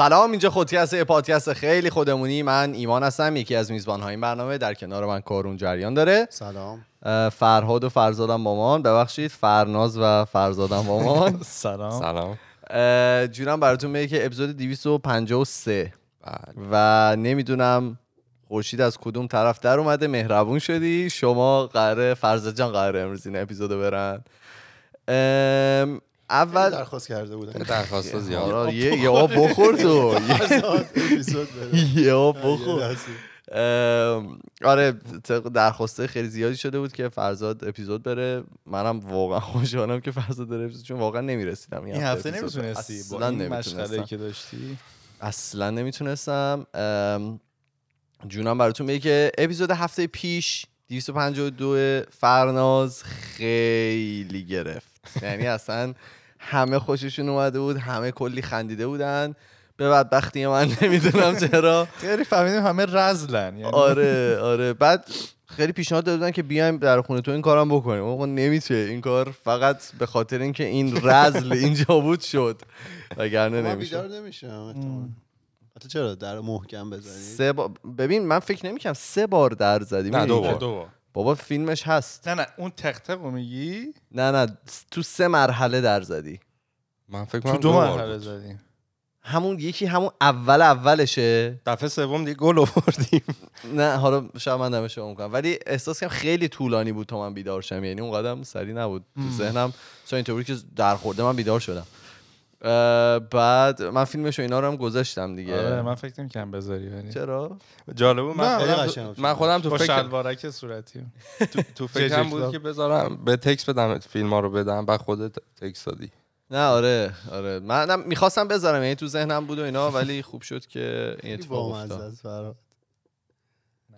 سلام اینجا خودکست پادکست خیلی خودمونی. من ایمان هستم یکی از میزبان های این برنامه. در کنار من کارون جریان داره. سلام. فرهاد و فرزادم مامان. ببخشید فرناز و فرزادم مامان. سلام. سلام. جونم براتون میگه که اپیزود 253 بله. و نمی‌دونم خورشید از کدوم طرف در اومده. مهربون شدی. شما قراره فرزاد جان قراره امروز این اپیزودو برن. اول درخواست کرده بودن. درخواست زیاد. آره، یه یه آب بخور تو. یه- بخور. آره طبق درخواسته خیلی زیادی شده بود که فرزاد اپیزود بره. منم واقعا خوشحالم که فرزاد داره اپیزود چون واقعا نمی‌رسیدم این هفته. نمی‌تونستی با اصلا این مشغله نمی‌تونستم. که داشتی؟ اصلا نمی‌تونستم. جونم براتون میگه که اپیزود هفته پیش 252 فرناز خیلی گرفت. یعنی اصلا همه خوششون اومده بود همه کلی خندیده بودن. به بدبختی من نمی‌دونم چرا. خیلی فهمیدیم همه رزلن یعنی. آره آره. بعد خیلی پیشنهاد داده بودن که بیایم در خونه تو این کارم بکنیم. اما نمیشه این کار فقط به خاطر اینکه این رزل اینجا بود شد. وگرنه من نمیشه بیدار نمیشم. حتی چرا در محکم بزنید؟ سه با... ببین من فکر نمی‌کنم سه بار در زدی. نه، دو بار. دو. بابا فیلمش هست. نه نه اون تق رو میگی؟ نه نه تو سه مرحله در زدی. من فکر تو کنم دو بار مرحله بود. زدیم همون یکی همون اول اولشه. دفعه سوم دیگه گل آوردیم. نه حالا شاید من شما می‌کنم. ولی احساس کنم خیلی طولانی بود تا من بیدار شم. یعنی اون قدم سری نبود تو ذهنم. مثلا اینطور بود که در خورده من بیدار شدم. بعد من فیلمش و اینا رو هم گذاشتم دیگه. آره من فکر نمی‌کنم بذاری ولی چرا؟ جالب بود من خودم قشنگ بود. من خودم تو فکر شلوارک صورتی. تو, تو فکرم بود. که بذارم به تکس بدم فیلم ها رو بدم بعد خودت تکس دادی. نه آره آره. من می‌خواستم بذارم یعنی تو ذهنم بود و اینا ولی خوب شد که این اتفاق افتاد.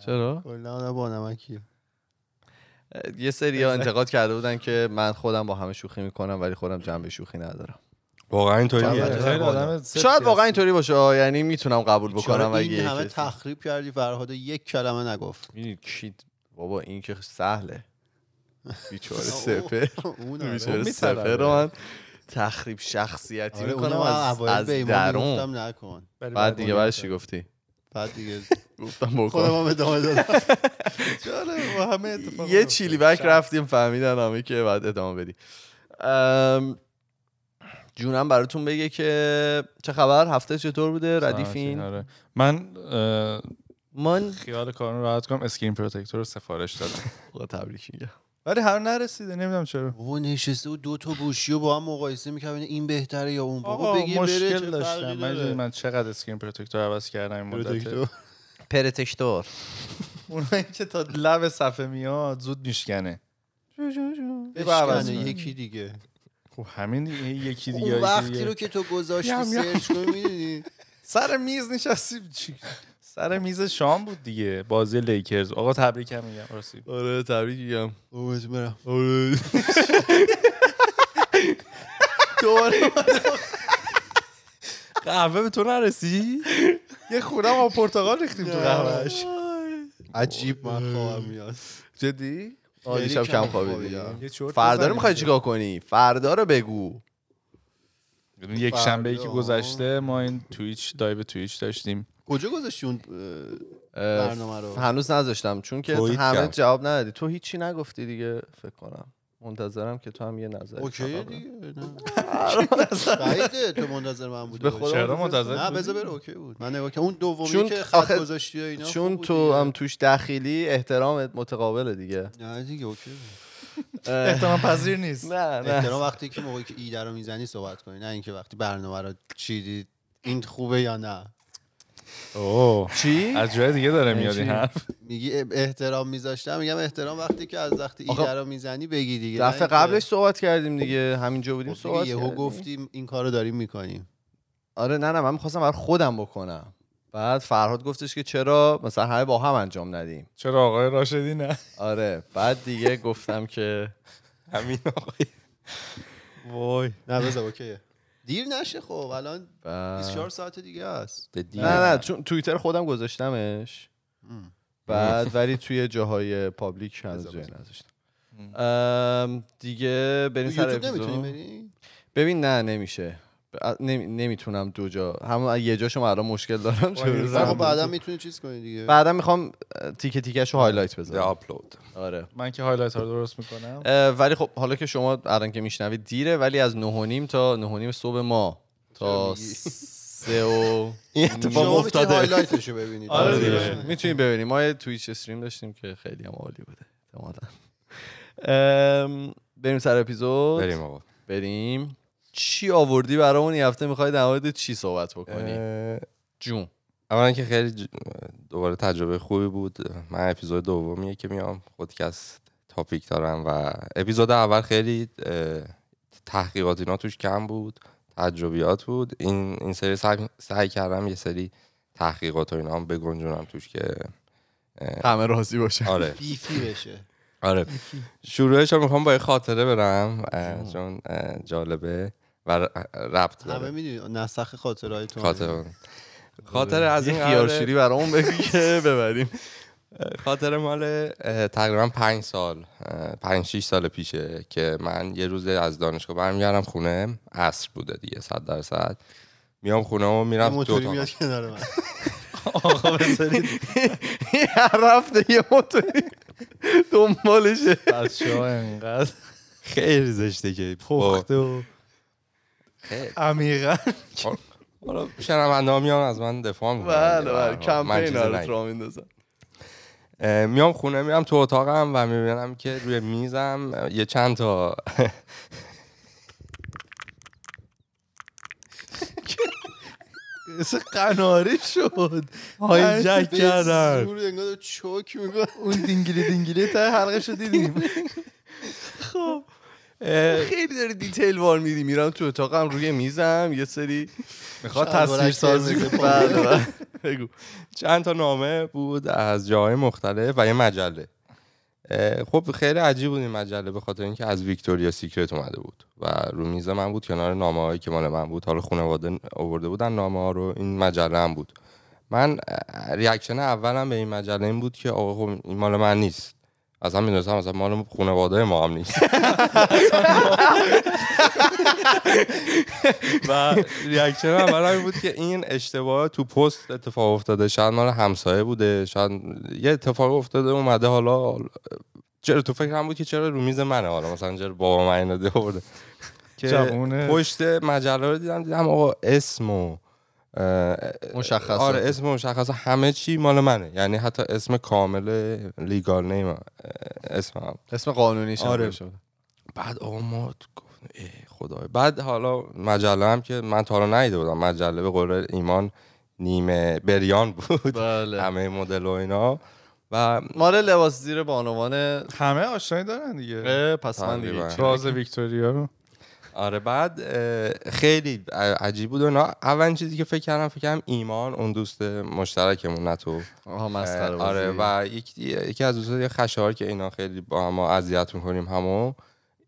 چرا؟ کلا با نمکی. یه سری انتقاد کرده بودن که من خودم با همه شوخی می‌کنم ولی خودم جنبه شوخی ندارم. واقعا اینطوری چند بود. وقت خیلی بالا. آدم سفتی شاید واقعا. اینطوری باشه. آه، یعنی می‌تونم قبول بکنم اگه این همه تخریب کردی؟ فرهاد یک کلمه نگفت. می‌دونی کی بابا این که سهله. بیچاره سپر اون آره. بیچاره. سپر رو من تخریب شخصیتی آره، می‌کنم از, از درون. نکن. بعد دیگه ما بعدش چی. گفتی؟ بعد دیگه گفتم خودم بکن هم ادامه دادم. همه یه چیلی بک رفتیم فهمیدن همه که بعد ادامه بدی. جونم براتون بگه که چه خبر؟ هفته چطور بوده؟ ردیفین؟ آره. من من خیال کارون رو راحت کنم screen protector رو سفارش دادم. آقا تبریک میگم. ولی هر نرسیده نمی‌دونم چرا. بابا نشسته و دو تا گوشی رو با هم مقایسه می‌کرد این بهتره یا اون. بابا بگیر مشکل داشتم. من من چقدر screen protector عوض کردم این مدت؟ protector. protector اونایی که تا لب صفحه میاد زود میشکنه. یکی دیگه. خب همین دیگه یکی دیگه اون وقتی دیگه. رو که تو گذاشتی یم یم. سرچ کنی می‌دونی؟ سر میز نشستیم چی- سر میز شام بود دیگه بازی لیکرز. آقا تبریک هم میگم راستی آره تبریک میگم. قربونت برم. آره. دوباره قهوه به تو نرسی؟ یه خورم آب پرتقال ریختیم تو قهوهش عجیب من خواهم میاد. جدی؟ آه خیلی دیشب کم خوابیدی. فردا رو. می‌خوای چیکار کنی؟ فردا رو بگو. یک شنبه ای که. گذشته ما این تویچ دایو تویچ داشتیم. کجا گذاشتی اون برنامه رو؟ هنوز نذاشتم چون که همه. جواب ندادی. تو هیچی نگفتی دیگه فکر کنم. منتظرم که تو هم یه نظر اوکیه دیگه نه. بعیده تو منتظر من بودی. به باشی. خدا چرا منتظر- نه؟ بذار بره اوکی بود. من نگاه کردم. اون دومی چون که آخه- خط گذاشتی و اینا چون تو دیگه. هم توش دخیلی احترامت متقابله دیگه. نه دیگه اوکی احتمال پذیر نیست. نه نه. احترام وقتی که موقعی که ایده رو می‌زنی صحبت کنی نه اینکه وقتی برنامه رو چیدی این خوبه یا نه. اوه. چی؟ از جای دیگه داره میاد چی؟ این حرف. میگی احترام میذاشتم میگم احترام وقتی که از وقتی ایده رو می‌زنی بگی دیگه دفعه قبلش صحبت کردیم دیگه همینجا بودیم خب صحبت یهو گفتیم این کارو داریم می‌کنیم. آره نه نه من می‌خواستم برای خودم بکنم. بعد فرهاد گفتش که چرا مثلا همه با هم انجام ندیم. چرا آقای راشدی نه؟ آره بعد دیگه گفتم که همین آقای. وای. نه بذار okay ه. دیر نشه خب الان بعد- 24 ساعت دیگه است. نه نه چون توییتر خودم گذاشتمش. بعد ولی توی جاهای public هنوز جایی بذار. نذاشتم دیگه بریم سر اپیزود. ببین نه نمیشه نمی... نمی‌تونم دو جا. هم یه جاشو الان مشکل دارم چه خب بعدا. می‌تونی چیز کنی دیگه. بعدا می‌خوام تیکه تیکش رو highlight یا بذارم آپلود آره. من که highlight ها رو درست می‌کنم. ولی خب حالا که شما الان که میشنوید دیره ولی از نه تا نه صبح ما. تا؟ سه و این شما اتفاق افتاده. هایلایتشو ببینید. آره آره. می‌تونید ببینیم. ما یه تویچ استریم داشتیم که خیلی هم عالی بوده احتمالاً. بریم سر اپیزود. بریم آقا. بریم. چی آوردی برامون این هفته؟ می‌خوای در مورد چی صحبت بکنی؟ اه، جون. اولا که خیلی ج- دوباره تجربه خوبی بود. من اپیزود دومیه که میام خودکست تاپیک دارم و اپیزود اول خیلی تحقیقات اینا توش کم بود تجربیات بود. این این سری سعی, سعی کردم یه سری تحقیقات و اینا هم بگنجونم توش که اه، همه راضی باشه آره. بیفی بشه. آره. شروعش رو می‌خوام با یه خاطره برم چون جالبه. و ربط همه داره می‌دونی نسخ خاطرهای تو خاطره خاطره از یه این خیار قراره- شیری برامون بگی که ببریم. خاطر مال تقریبا پنج سال پنج شیش سال پیشه که من یه روز از دانشگاه برمیگردم خونه عصر بوده دیگه صد درصد. میام خونه و یه میرم موتوری اتاقم. میاد کنار من. آقا بذارید. هر رفته یه موتوری. دنبالشه. بچه ها انقدر خیلی زشته که پخته و. عمیقا حالا شنونده ها میان از من دفاع می‌کنن. بله بله. کمپین رو رو را میندازن. میام خونه میرم تو اتاقم و می‌بینم که روی میزم یه چند تا مثل قناری شد. هایجک به کردن. چوک می‌کنه. اون دینگلی دینگلی تا حلقش رو دیدیم. خب. خیلی داری detail وار میدی. میرم تو اتاقم روی میزم یه سری می‌خواد تصویر سازی بله بله. بگو. چند تا نامه بود از جاهای مختلف و یه مجله. خب خیلی عجیب بود این مجله به خاطر اینکه از Victoria's Secret اومده بود و رو میز من بود کنار نامه هایی که مال من بود. حالا خانواده آورده بودن نامه ها رو این مجله هم بود. من reaction اولم به این مجله این بود که آقا خب این مال من نیست. اصلا می‌دونستم مثلا مال خانواده ما هم نیست. و ریاکشن اول این بود که این اشتباه تو پست اتفاق افتاده. شاید مال همسایه بوده. شاید یه اتفاق افتاده اومده حالا چرا تو فکرم بود که چرا رو میز منه؟ حالا مثلا چرا بابا من اینو ده آورده؟ که. پشت مجله رو دیدم دیدم آقا اسم و اه، مشخصات. آره اسم مشخص همه چی مال منه. یعنی حتی اسم کامل لیگال نیم اسمم اسم قانونیش هم آره. روش شده. بعد آقا ما گفت ای خدای. بعد حالا مجله هم که من تا حالا ندیده بودم. مجله به قول ایمان نیمه بریان بود. بله. همه مدل و اینا. و مال لباس زیر بانوان همه آشنایی دارن دیگه. پس من دیگه راز ویکتوریا رو. آره بعد خیلی عجیب بود و اینا اولین چیزی که فکر کردم فکر کردم ایمان اون دوست مشترکمون نه تو آره. و یکی یکی از دوستان خشایار که اینا خیلی با هم اذیت می‌کنیم همو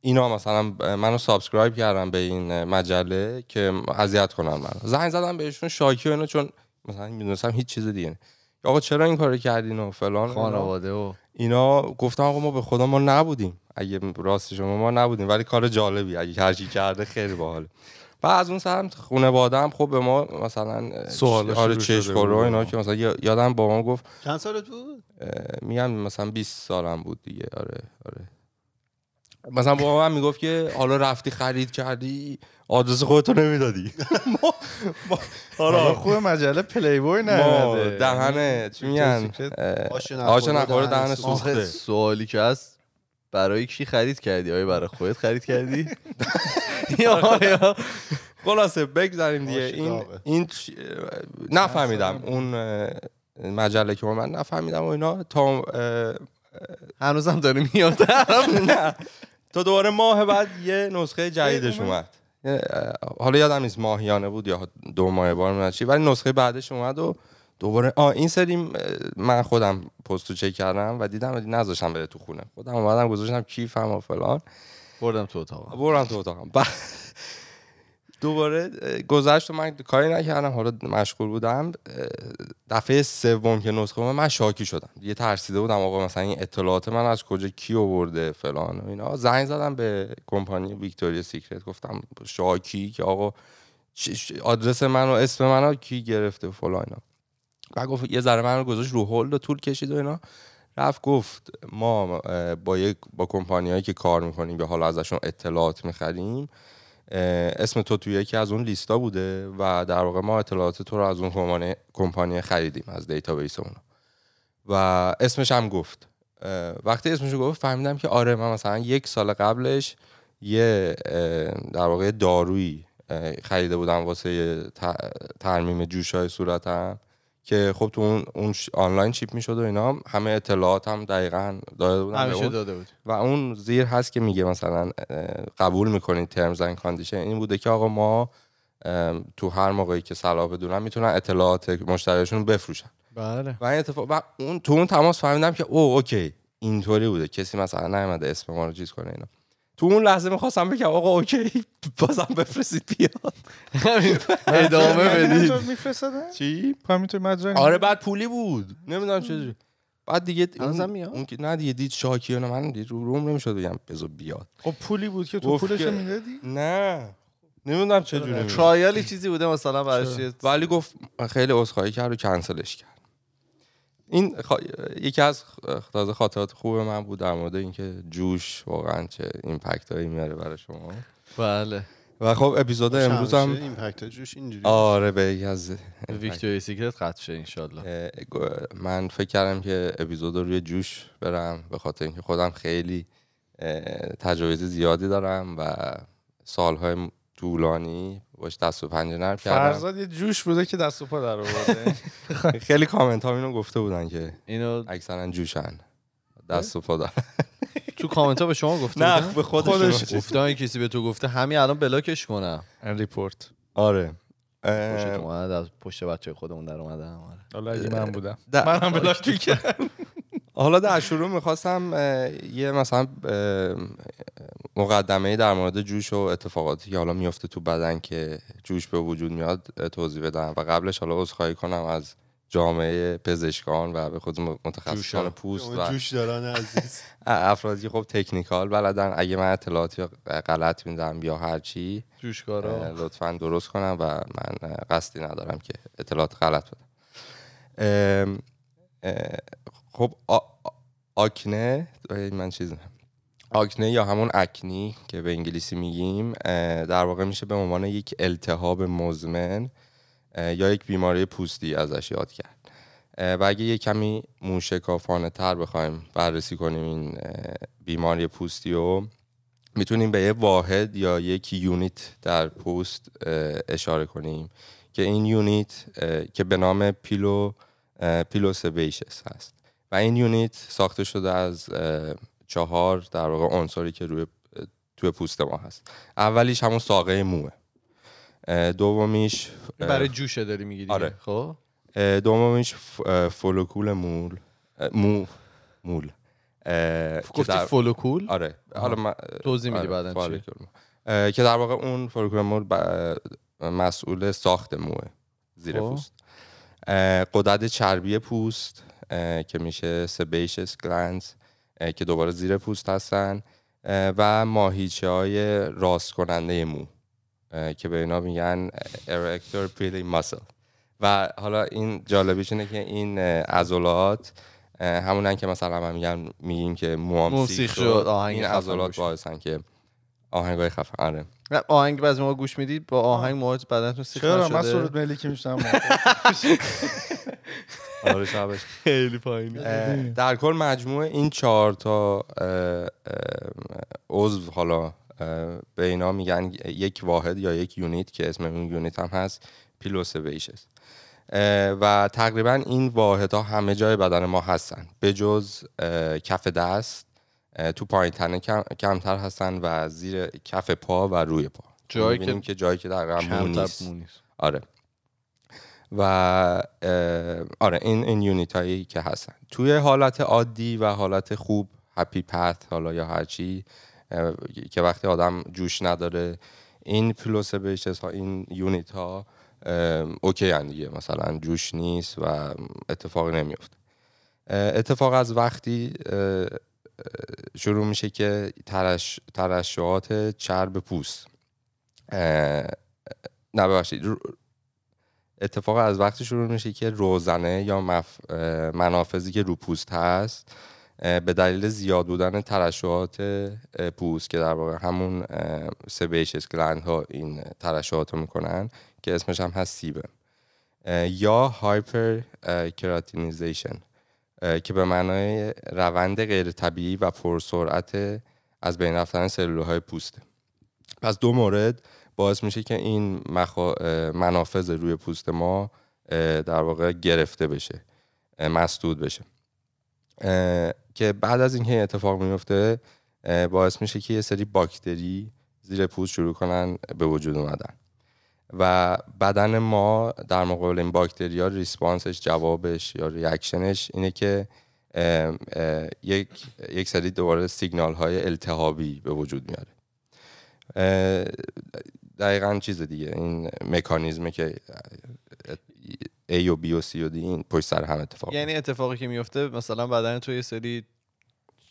اینا مثلا منو subscribe کردم به این مجله که اذیت کنن من زنگ زدم بهشون شاکی و اینا چون مثلا می‌دونستم هیچ چیز دیگه. آقا چرا این کارو کردین و فلان. خانواده و اینا گفتم آقا ما به خدا ما نبودیم اگه راست شما ما نبودیم ولی کار جالبی. اگه هر کی کرده خیلی باحال بعد از اون سمت خانواده هم خب به ما مثلا سوالا آره چش و بود. اینا که مثلا یا- یادم با ما گفت چند سالت بود؟ میگم مثلا 20 سالم بود دیگه. آره آره. مثلا با من می‌گفت که حالا رفتی خرید کردی آدرس خودتو نمی‌دادی. ما ما- حالا آره خوب مجله پلی بوی ما نیومده. دهنه چی میگن؟ Secret. اه، آش آش نخورده نخوره دهن سوخته. سوالی که هست برای کی خرید کردی؟ آیا برای خودت خرید کردی؟ یا یا خلاصه بگذاریم دیگه. این. این نفهمیدم. اون مجله که من نفهمیدم و اینا. تا هنوزم داری میاد. نه. تا دوباره ماه بعد یه نسخه جدیدش اومد. حالا یادم نیست ماهیانه بود یا دو ماه بار چی ولی نسخه بعدش اومد و دوباره آ این سری من خودم پستو چک کردم و دیدم نذاشتم بره تو خونه. خودم اومدم گذاشتم کیفم و فلان. بردم تو اتاق برم تو اتاقم. دوباره گذشت و من کاری نکردم. حالا مشغول بودم. دفعه سوم که نسخه اومد من شاکی شدم. یه ترسیده بودم آقا مثلا این اطلاعات من از کجا کی آورده فلان و اینا. زنگ زدم به کمپانی ویکتوریا سیکرت. گفتم شاکی که آقا آدرس من و اسم منو کی گرفته فلان اینا. بعد گفت یه ذره من رو گذاشت رو هولد و طول کشید و اینا. رفت گفت ما با یک با کمپانیایی که کار می‌کنیم یا حالا ازشون اطلاعات می‌خریم اسم تو توی یکی از اون لیستا بوده و در واقع ما اطلاعات تو رو از اون کمپانی کمپانی خریدیم از database اونا. و اسمش هم گفت. وقتی اسمش رو گفت فهمیدم که آره من مثلا یک سال قبلش یه در واقع دارویی خریده بودم واسه ترمیم جوش های صورتم. که خب تو اون, اون ش- آنلاین ship می‌شد و اینا همه اطلاعات هم دقیقا داده بودم به اون. داده بود. و اون زیر هست که میگه مثلا قبول می‌کنید terms and condition این بوده که آقا ما تو هر موقعی که صلاح بدونن می‌تونن اطلاعات مشتریشون رو بفروشن. بله. و این اتفاق و اون تو اون تماس فهمیدم که او okay. اینطوری بوده. کسی مثلا نیومده اسم ما رو چیز کنه اینا. تو اون لحظه می‌خواستم بگم آقا okay بازم بفرستید بیاد. ادامه بدید. چی؟ همینطور مدرک آره بعد پولی بود. نمی‌دونم چجوری بعد دیگه اون, میاد؟ اون که نه دیگه دید اینا، من دید رو روم نمی‌شد بگم بذار بیاد. خب پولی بود که تو گفت پولش می‌دادی؟ نه. نمی‌دونم چجوری می‌شد. trial ی چیزی بوده مثلا براش؟ یه- ولی گفت خیلی عذرخواهی کرد و کنسلش کرد. این خا- یکی از خ- تازه خاطرات خوب من بود در مورد اینکه جوش واقعا چه impact هایی میاره برای شما. بله. و خب اپیزود امروز هم impact جوش اینجوری آره به یکی از Victoria's Secret قطع شه انشالله. من فکر کردم که اپیزود رو روی جوش برم به خاطر اینکه خودم خیلی تجربه زیادی دارم و سالهای طولانی باش دست و پنجه نرم کردم. فرزاد یه جوش بوده که دست و پا در آورده. خیلی کامنت ها اینو گفته بودن که اینو اکثرا جوشن. دست و پا دارن تو کامنت ها به شما گفته نه بودن؟ به خودش. گفتم اگه کسی به تو گفته. همین الان بلاکش کنم. report. آره. پشت از پشت بچه خودمون در اومدم آره. حالا اگه من بودم. منم بلاک می‌کردم. حالا در شروع می‌خواستم یه مثلا مقدمه در مورد جوش و اتفاقاتی که حالا میفته تو بدن که جوش به وجود میاد توضیح بدم و قبلش حالا عذرخواهی کنم از جامعه پزشکان و به خود متخصصان. پوست اون و جوش داران عزیز. افرادی خب تکنیکال بلدن اگه من اطلاعاتی غلط میدم یا هر چی اه، جوشکارا لطفا درست کنم و من قصدی ندارم که اطلاعات غلط بدم. خب آ- آکنه من چیز آکنه یا همون اکنی که به انگلیسی میگیم در واقع میشه به عنوان یک التهاب مزمن یا یک بیماری پوستی ازش یاد کرد. و اگه یه کمی موشکافانه تر بخوایم بررسی کنیم این بیماری پوستی رو می‌تونیم به یه واحد یا یک unit در پوست اشاره کنیم که این unit که به نام pilo pilosebaceous هست. و این unit ساخته شده از چهار در واقع عنصری که روی توی پوست ما هست. اولیش همون ساقه موه دومیش برای جوشه داری می‌گیری آره. خب؟ دومیش ف- اه، فولیکول مو مو مول. گفتی در- فولیکول آره. حالا من توضیح میدی آره،. اه، که در واقع اون فولیکول مو ب- مسئول ساخت موه زیر خب. پوست. قدرت چربی پوست. که میشه sebaceous glands که دوباره زیر پوست هستن و ماهیچه های راست کننده مو که به اینا میگن arrector pili muscle و حالا این جالبیش اینه که این عضلات همونن که مثلا من میگن میگیم که موام سیخ شد آهنگ این عضلات. باعثن که آهنگای خفن آره. آهنگ بعضی موقع گوش می‌دید با آهنگ موهات بدنتون سیخ چرا؟ من نشده. سرود ملیکی میشنم آره شبش. خیلی پایینه. در کل مجموع این چهار تا عضو حالا به اینا میگن یک واحد یا یک یونیت که اسم اون یونیت هم هست پیلوسویشس و تقریبا این واحدها همه جای بدن ما هستن. به جز کف دست تو پایین تنه کم- کمتر هستن و زیر کف پا و روی پا. جایی که جایی که در مو نیست. آره. و آره این این یونیت هایی که هستن. توی حالت عادی و حالت خوب هپی پت حالا یا هرچی که وقتی آدم جوش نداره این پلوسبیشس ها این یونیت ها اوکی هن دیگه. مثلا جوش نیست و اتفاقی نمیفته اتفاق از وقتی شروع میشه که ترش، ترشحات چرب پوست. نه ببخشید اتفاق از وقتی شروع میشه که روزنه یا مف... منافذی که رو پوست هست به دلیل زیاد بودن ترشحات پوست که در واقع همون سبیشس گلند ها این ترشحات رو می‌کنن که اسمش هم هست سیبم اه، یا هایپر کراتینیزیشن که به معنای روند غیر طبیعی و پرسرعت از بین رفتن سلول پوسته. پس دو مورد باعث میشه که این مخا... منافذ روی پوست ما در واقع گرفته بشه مسدود بشه. که بعد از اینکه این اتفاق میفته باعث میشه که یه سری باکتری زیر پوست شروع کنن به وجود اومدن. و بدن ما در مقابل این باکتری ها response ش جوابش یا reaction ش اینه که اه، اه، یک یک سری دوباره سیگنال های التهابی به وجود میاره. دقیقا چیز دیگه این مکانیزمه که A و B و C و D این پشت سر هم اتفاق یعنی اتفاقی که میفته مثلا بدن تو یه سری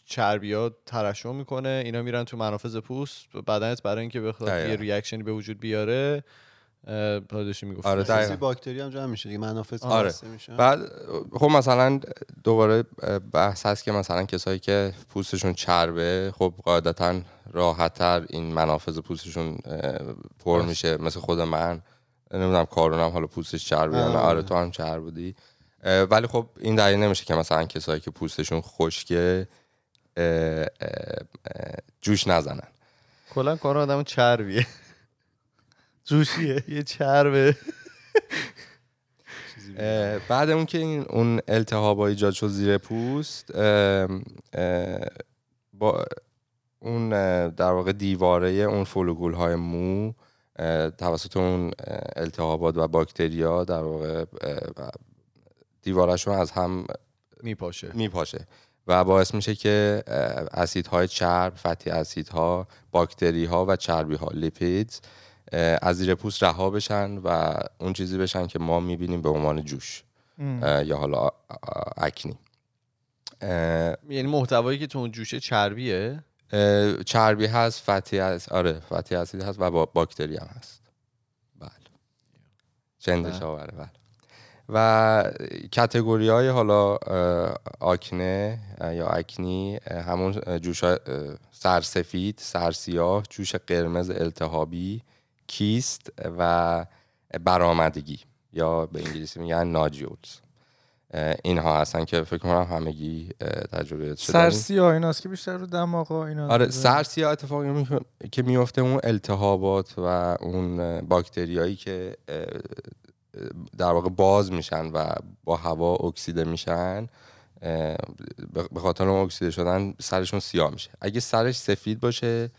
چربیات ترشح می‌کنه اینا میرن تو منافذ پوست بدنت برای اینکه بخواد. یه ریاکشنی به وجود بیاره داشتی می‌گفت آره، دقیقاً. باکتری هم جمع میشه دیگه منافذ آره. بسته میشن. بعد خب مثلا دوباره بحث هست که مثلا کسایی که پوستشون چربه خب قاعدتا راحتتر این منافذ پوستشون پر میشه مثل خود من نمی‌دونم کارونم حالا پوستش چربه یا نه آره. آره تو هم چرب بودی ولی خب این دلیل نمیشه که مثلا کسایی که پوستشون خشکه جوش نزنن کلا کار آدم چربیه جوشیه یه چربه. بعد اون که این اون التهاب ایجاد شد زیر پوست اه، اه، با اون در واقع دیواره اون فولوگول های مو توسط اون التهابات و باکتریا در واقع دیوارشون از هم میپاشه. میپاشه و باعث میشه که اسیدهای چرب، فتی اسیدها، باکتری ها و چربی ها لیپیدز از زیر پوست رها بشن و اون چیزی بشن که ما می‌بینیم به عنوان جوش یا حالا اکنی. یعنی محتوایی که تو اون جوشه چربیه؟ چربی هست فتی هست آره فتی اسید هست و با باکتری هم هست. بله. چندش بله. آوره بله. و کتگوری های حالا آکنه یا اکنی همون جوش سرسفید سرسیاه جوش قرمز التهابی کیست و برآمدگی یا به انگلیسی میگن ناجیولز اه، اینها هستن که فکر کنم همگی تجربه شده سرسی ها ایناست که بیشتر رو دماغا اینا آره سرسیا اتفاقی می- که میفته اون التهابات و اون باکتریایی که در واقع باز میشن و با هوا اکسیده میشن به خاطر اون اکسیده شدن سرشون سیاه میشه. اگه سرش سفید باشه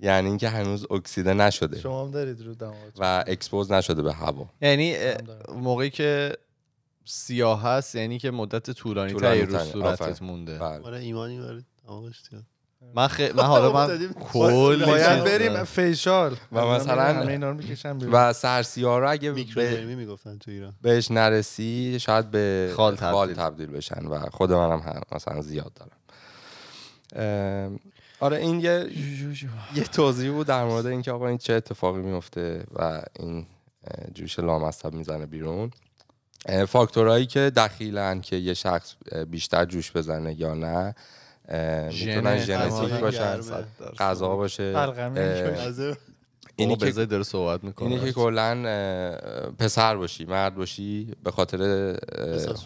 یعنی اینکه هنوز اکسیده نشده شما هم دارید رو و expose نشده به هوا یعنی. موقعی که سیاه هست یعنی که مدت طولانی طولانی تری رو صورتت. مونده بله. آره ایمانی زیاد. من, حالا من. کل باید بریم. facial و مثلا- و سرسیاه رو اگه میکرودرمی می‌گفتن تو ایران بهش نرسی شاید به خال خال تبدیل. تبدیل, بشن و خود منم هم مثلا زیاد دارم آره این یه یه توضیح بود در مورد اینکه آقا این چه اتفاقی میفته و این جوش لامصب می‌زنه بیرون. فاکتورهایی که دخیلن که یه شخص بیشتر جوش بزنه یا نه می‌تونن ژن ژنتیک باشن. غذا باشه. اینی اینی که داره صحبت می‌کنه. اینه که کلا پسر باشی مرد باشی به خاطر.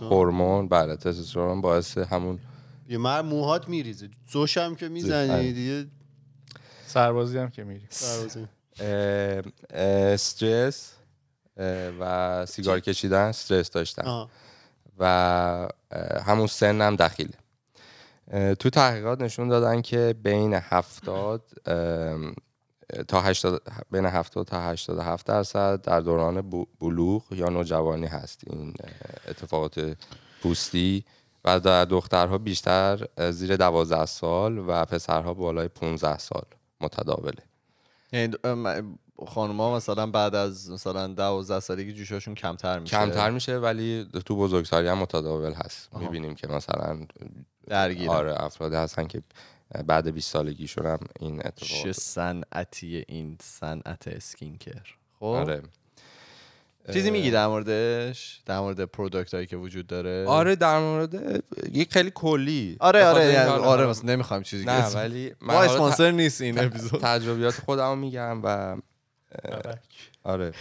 هورمون بله تستوسترون باعث همون یه مر موهات میریزه. زوش هم که می‌زنی آره. دیگه سربازی هم که میری سربازی. استرس و سیگار کشیدن استرس داشتن. آها. و همون سن هم دخیله. تو تحقیقات نشون دادن که بین 70 ام، تا 80 بین 70 تا 87 درصد در دوران بلوغ یا نوجوانی هست این اتفاقات پوستی. و در دخترها بیشتر زیر 12 سال و پسرها بالای 15 سال. متداوله. یعنی خانوما مثلا بعد از مثلا 12 سالگی جوشاشون کمتر میشه. کمتر میشه ولی تو بزرگسالی هم متداول هست. آها. می‌بینیم که مثلا درگیرن. آره افرادی هستن که بعد 20 سالگیشون هم این چه اتفاق صنعتی این صنعت اسکینکر. خب؟ آره. چیزی میگی در موردش؟ در مورد product هایی که وجود داره؟ آره در مورد یک خیلی کلی. آره آره یعنی حالا- آره مثلا نمی‌خوایم چیزی نه اسم- ولی من ما اسپانسر نیست این ت- اپیزود. تجربیات خودمو میگم و آره.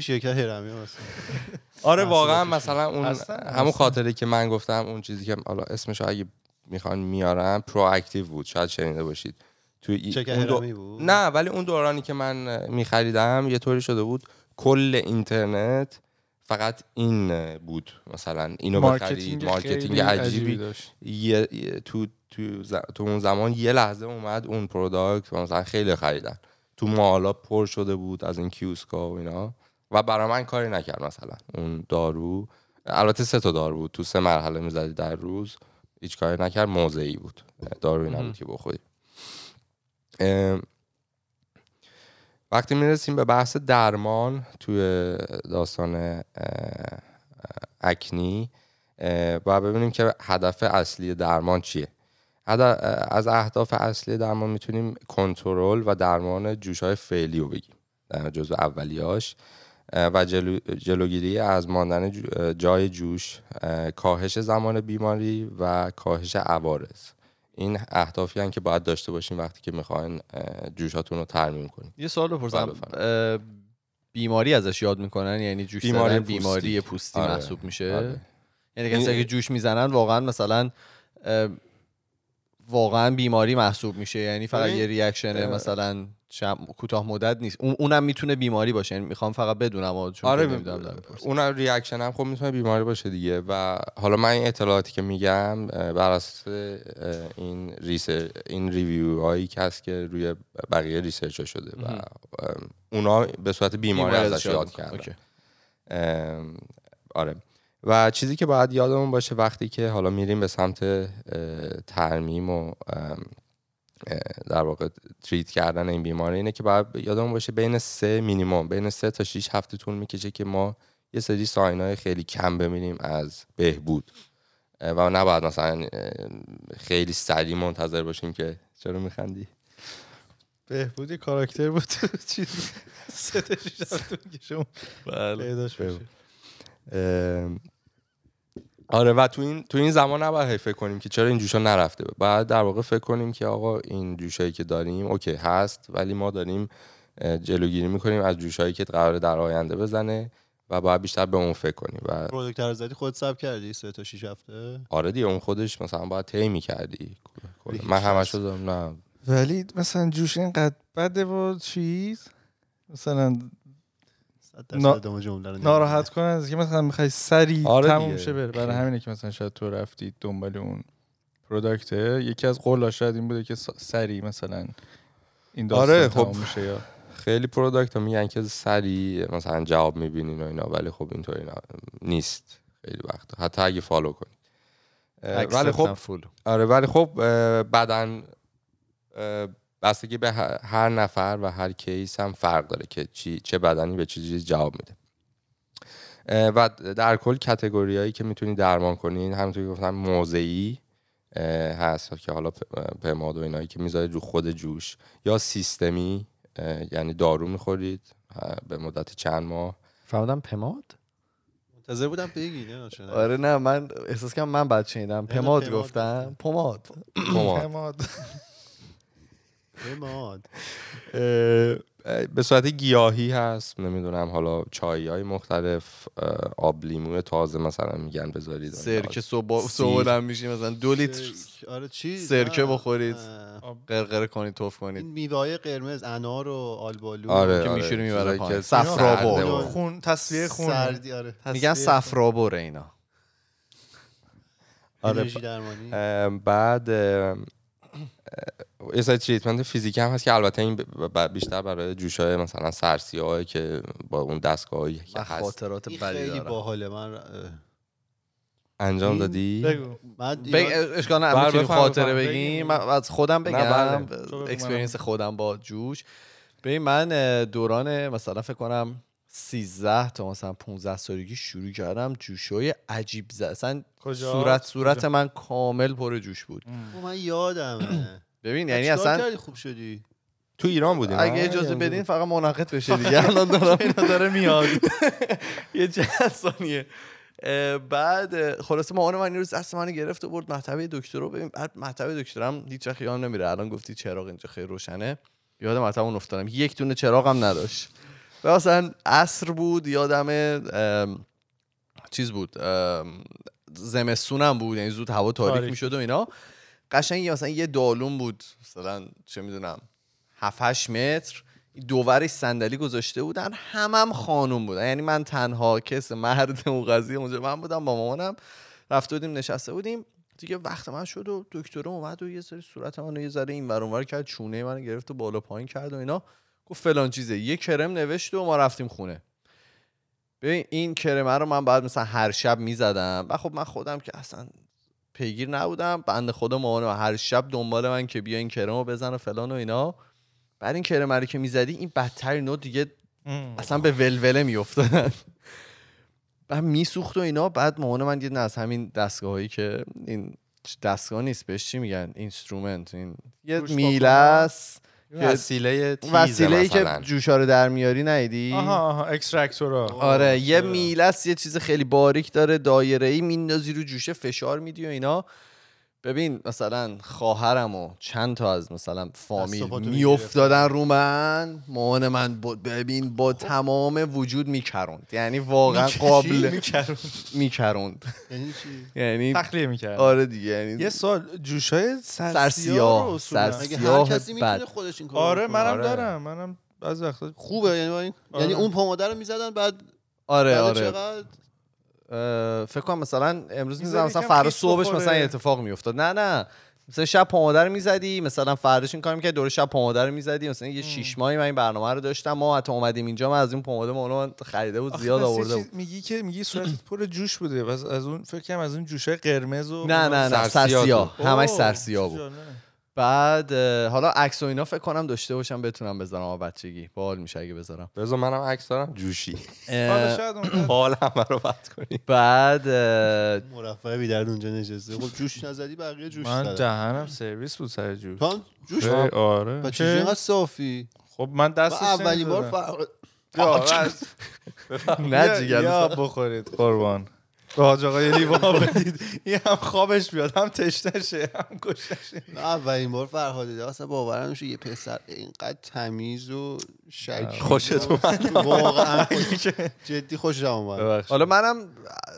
شرکت هرمی آره. واقعا مثلا اون همون. خاطره که من گفتم اون چیزی که حالا اسمش رو اگه می‌خوان میارم Proactiv بود. شاید شنیده باشید. تو ای- اون دو- بود؟ نه ولی اون دورانی که من میخریدم یه طوری شده بود. کل اینترنت فقط این بود مثلا اینو بخرید marketing خیلی عجیبی. داشت. یه یه- تو تو, ز- تو اون زمان یه لحظه اومد اون product و مثلا خیلی خریدن. تو mall ا پر شده بود از این کیوسکا و اینا. و برای من کاری نکرد مثلا اون دارو. البته سه تا دارو بود. تو سه مرحله می‌زدی در روز. هیچ کاری نکرد. موضعی بود. دارویی مهم. نبود که بخوری. وقتی می‌رسیم به بحث درمان توی داستان اکنی باید ببینیم که هدف اصلی درمان چیه. از اهداف اصلی درمان می‌تونیم کنترل و درمان جوش های فعلی رو بگیم. در جزو اولیاش و جلو، جلوگیری از ماندن جای جوش اه، کاهش زمان بیماری و کاهش عوارض. این اهدافی هن که باید داشته باشیم وقتی که می‌خواین جوشاتون رو ترمیم کنیم یه سوال بله، بپرسم. اه، بیماری ازش یاد می‌کنن یعنی جوش بیماری پوستی. بیماری پوستی آره. محسوب میشه آره. یعنی این- کسی که جوش می‌زنن واقعا مثلا واقعا بیماری محسوب میشه یعنی فقط یه reaction مثلا چم- کوتاه مدت نیست. اون اونم می‌تونه بیماری باشه. یعنی می‌خوام فقط بدونم چون آره می‌پرسم. اون reaction هم خب می‌تونه بیماری باشه دیگه. و حالا من این اطلاعاتی که میگم بر اساس این resear- این review هایی که هست که روی بقیه research ها شده و اونا به صورت بیماری ازش یاد. کردن. آره. و چیزی که باید یادمون باشه وقتی که حالا میریم به سمت ترمیم و در واقع treat کردن این بیماری اینه که باید یادمون باشه بین سه مینیمم بین سه تا 6 هفته طول می‌کشه که ما یه سری sign های خیلی کم ببینیم از بهبود. و نباید مثلا خیلی سریع منتظر باشیم که چرا میخندی؟ بهبود یه کاراکتر بود. چیز سه تا شیش هفته می‌کشه اون پیداش بشه. ام، آره و تو این تو این زمان نباید هی فکر کنیم که چرا این جوشا نرفته. بعد در واقع فکر کنیم که آقا این جوشایی که داریم اوکی هست ولی ما داریم جلوگیری می‌کنیم از جوشایی که قراره در آینده بزنه و باید بیشتر به اون فکر کنیم. و پروداکت رو زدی خود ساب کردی سه تا 6 هفته؟ آره دیگه اون خودش مثلا باید طی می‌کردی. من همش. دارم نه. ولی مثلا جوش اینقدر بده و چیز؟ مثلا 100 نا- درصد ادامه جمله رو ناراحت کنن از که مثلا می‌خوای سریع آره تموم. شه بره برای همینه که مثلا شاید تو رفتی دنبال اون پروداکته یکی از قولا شاید این بوده که س- سریع مثلا این داستان آره، تموم خب. میشه یا خیلی product ها میگن که سریع مثلا جواب می‌بینین و اینا ولی خب اینطوری نیست خیلی وقت حتی اگه follow کنید اه، ولی خب. آره ولی خب اه، بستگی به هر نفر و هر case هم فرق داره که چی چه بدنی به چه چیزی جواب میده. و در کل category هایی که می‌تونید درمان کنین همونطور که گفتم موضعی هست که حالا پماد و اینایی که می‌ذارید رو خود جوش. یا سیستمی یعنی دارو می‌خورید به مدت چند ماه. فهمیدم پماد منتظر بودم بگی نه؟ آره نه من احساس کنم من بعد شنیدم. پماد پماد. گفتم پماد. پماد. اه، به صورت گیاهی هست نمی‌دونم حالا چایی های مختلف آب لیمو تازه مثلا میگن بذارید سرکه صبح. صبح دم میشی مثلا دو لیتر آره چی سرکه بخورید. قرقره کنید توف این کنید. میوه های قرمز انار و آلبالو. آره که آره. میشوری می‌بره پایین. و- خون تصفیه خون. سردی آره. میگن اینا. آره. درمانی. بعد یه سری تریتمنت فیزیکی هم هست که البته این بیشتر برای جوشای مثلا سرسیاه که با اون دستگاهی که هست. خاطرات بدی خیلی دارم باحاله من انجام دادی؟ بگو. اشکال نه خاطره. بگیم. من از خودم نه، بگم. بله. experience منم. خودم با جوش. ببین من دوران مثلا فکر کنم 13 تا مثلا 15 سالگی شروع کردم جوشای عجیب زد اصلا کجا؟ صورت کجا؟ صورت من کامل پر جوش بود. من یادمه. ببین یعنی اصلا خوب شدی؟ تو ایران بودین اگه؟ اجازه یعنی- بدین فقط منعقد بشه دیگه. الان دارم اینا داره میاد. یه چند ثانیه. بعد اه، خلاصه مامان من روز دست منو گرفت و برد مطبه دکتر رو. ببین بعد مطبه دکترم هیچ وقت یادم نمیره. الان گفتی چراغ اینجا خیلی روشنه. یاد مطبه اون افتادم. یک دونه چراغ هم نداشت. و مثلا عصر بود یادم چیز بود زمستونم بود. یعنی زود هوا تاریک تاریک. می‌شد و اینا. قشنگ مثلا یه دالون بود مثلا چه می‌دونم 7 8 متر دوورش صندلی گذاشته بودن همم هم خانوم بودن. یعنی من تنها کس مرد اون قضیه اونجا من بودم با مامانم رفته بودیم نشسته بودیم. دیگه وقت من شد و دکتر اومد و یه سری صورت منو یه ذره این ور کرد چونه منو گرفت و بالا پایین کرد و اینا. گفت فلان چیزه. یه کرم نوشت و ما رفتیم خونه. ببین این کرمه رو من بعد مثلا هر شب می‌زدم. و خب من خودم که اصلا پیگیر نبودم. بند خدا مامانم هر شب دنبال من که بیا این کرم رو بزن و فلان و اینا. بعد این کرمه رو که می‌زدی این بدتر نو دیگه اصلا به ولوله میافتادن. بعد میسوخت و اینا. بعد مامان من یه از همین دستگاهایی که این دستگاه نیست. بهش چی میگن؟ instrument. این یه که- وسیله تیزه وسیله ای که. جوشا رو در میاری نیدی آها آها extractor ا آره یه. میله است یه چیز خیلی باریک داره دایره ای میندازی رو جوشه فشار میدی و اینا ببین مثلا خواهرم و چند تا از مثلا فامیل میافتادن رو من مامان من با ببین با تمام وجود میکروند. یعنی واقعا قابل میکروند. یعنی چی؟ یعنی تخلیه می‌کرد آره دیگه یعنی یه سال جوشای سرسیاه، سرسیاه هر کسی می‌تونه. خودش این کارو آره؟ منم آره. دارم. منم بعضی وقتا خوبه یعنی این آره. یعنی اون پماده رو می‌زدن بعد آره آره. فکر کنم مثلا امروز می‌زدم مثلا فردا صبحش. مثلا یه اتفاق میافتاد. نه نه. مثلا شب پماده رو می‌زدی مثلا فرداش این کار می‌کرد دور شب پماده رو می‌زدی. مثلا یه شیش ماهی من این برنامه رو داشتم. ما حتی اومدیم اینجا من از این مولو من خریده بود زیاد آورده بود. میگی که میگی صورتت پر جوش بوده. از اون فکر کنم از اون جوشه قرمز و نه نه نه. اوه، همش سرسیاه چه بود. بعد حالا عکس و اینا فکر کنم داشته باشم بتونم بذارم آه بچگی. باحال میشه اگه بذارم. بذار منم عکس دارم جوشی. حالا شاید اون حال همه رو بد کنی. بعد اه، مرفع بی درد اونجا نشسته. خب جوش نزدی بقیه جوش من دهنم سرویس بود سر جوش. تو جوش آره. اینقدر صافی. خب من دستش اولین بار نه جیگر یا بخورید. قربان. به حاج آقا یه لیوان بدید. این هم خوابش بیاد هم تشنشه هم کشنشه. من اولین بار فرهاد دیدم اصلا باورم نمیشه یه پسر اینقدر تمیز و شکیل خوشت و- واقعا خوش- جدی خوشم اومد. ببخشید. حالا منم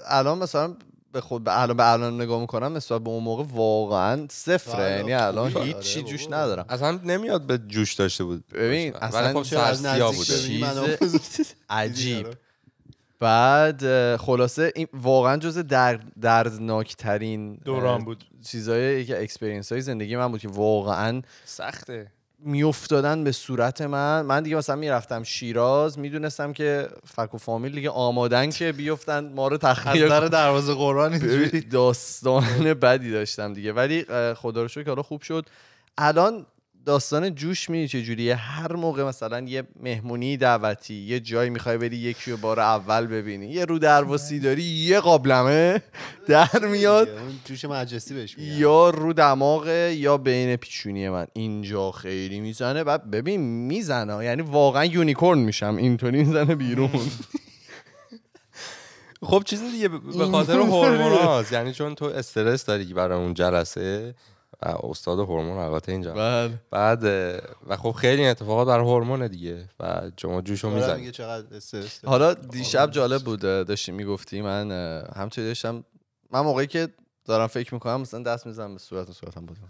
الان مثلا به خود به الان به الان نگاه می‌کنم نسبت به اون موقع واقعا صفره. آره، یعنی الان خوبی هیچ داره جوش. ندارم. اصلا نمیاد به جوش داشته بود. ببین،. اصلا خب از نزدیک چیز منو- عجیب. بعد خلاصه این واقعا جز در دردناک ترین دوران بود. چیزایی که experience های زندگی من بود که واقعا سخته. میافتادن به صورت من. من دیگه مثلا می‌رفتم شیراز می‌دونستم که فک و فامیل دیگه آمادن که بیفتن ما رو از تخلیه در دروازه قرآن داستان بدی داشتم دیگه. ولی خدا رو شکر حالا خوب شد. الان داستان جوش می چجوریه؟ هر موقع مثلا یه مهمونی دعوتی یه جایی می‌خوای بری یکی رو بار اول ببینی یه رو درواسی داری یه قابلمه در میاد. جوش مجلسی بهش یا رو دماغ یا بین پیشونی من. اینجا خیلی می‌زنه. بعد ببین می‌زنه. یعنی واقعا یونیکورن میشم. اینطوری می‌زنه بیرون. خب چیز دیگه به خاطر هورموناست یعنی چون تو استرس داری برای اون جلسه استاد هورمون البته اینجا. بله. بعد و خب خیلی این اتفاقات برای هورمون دیگه. و شما جوشو دارم می‌زنی. میگه چقدر استرس داره. حالا دیشب جالب بود داشتی می‌گفتی. من همطوری داشتم من موقعی که دارم فکر می‌کنم مثلا دست می‌زنم به صورت و صورتم بودم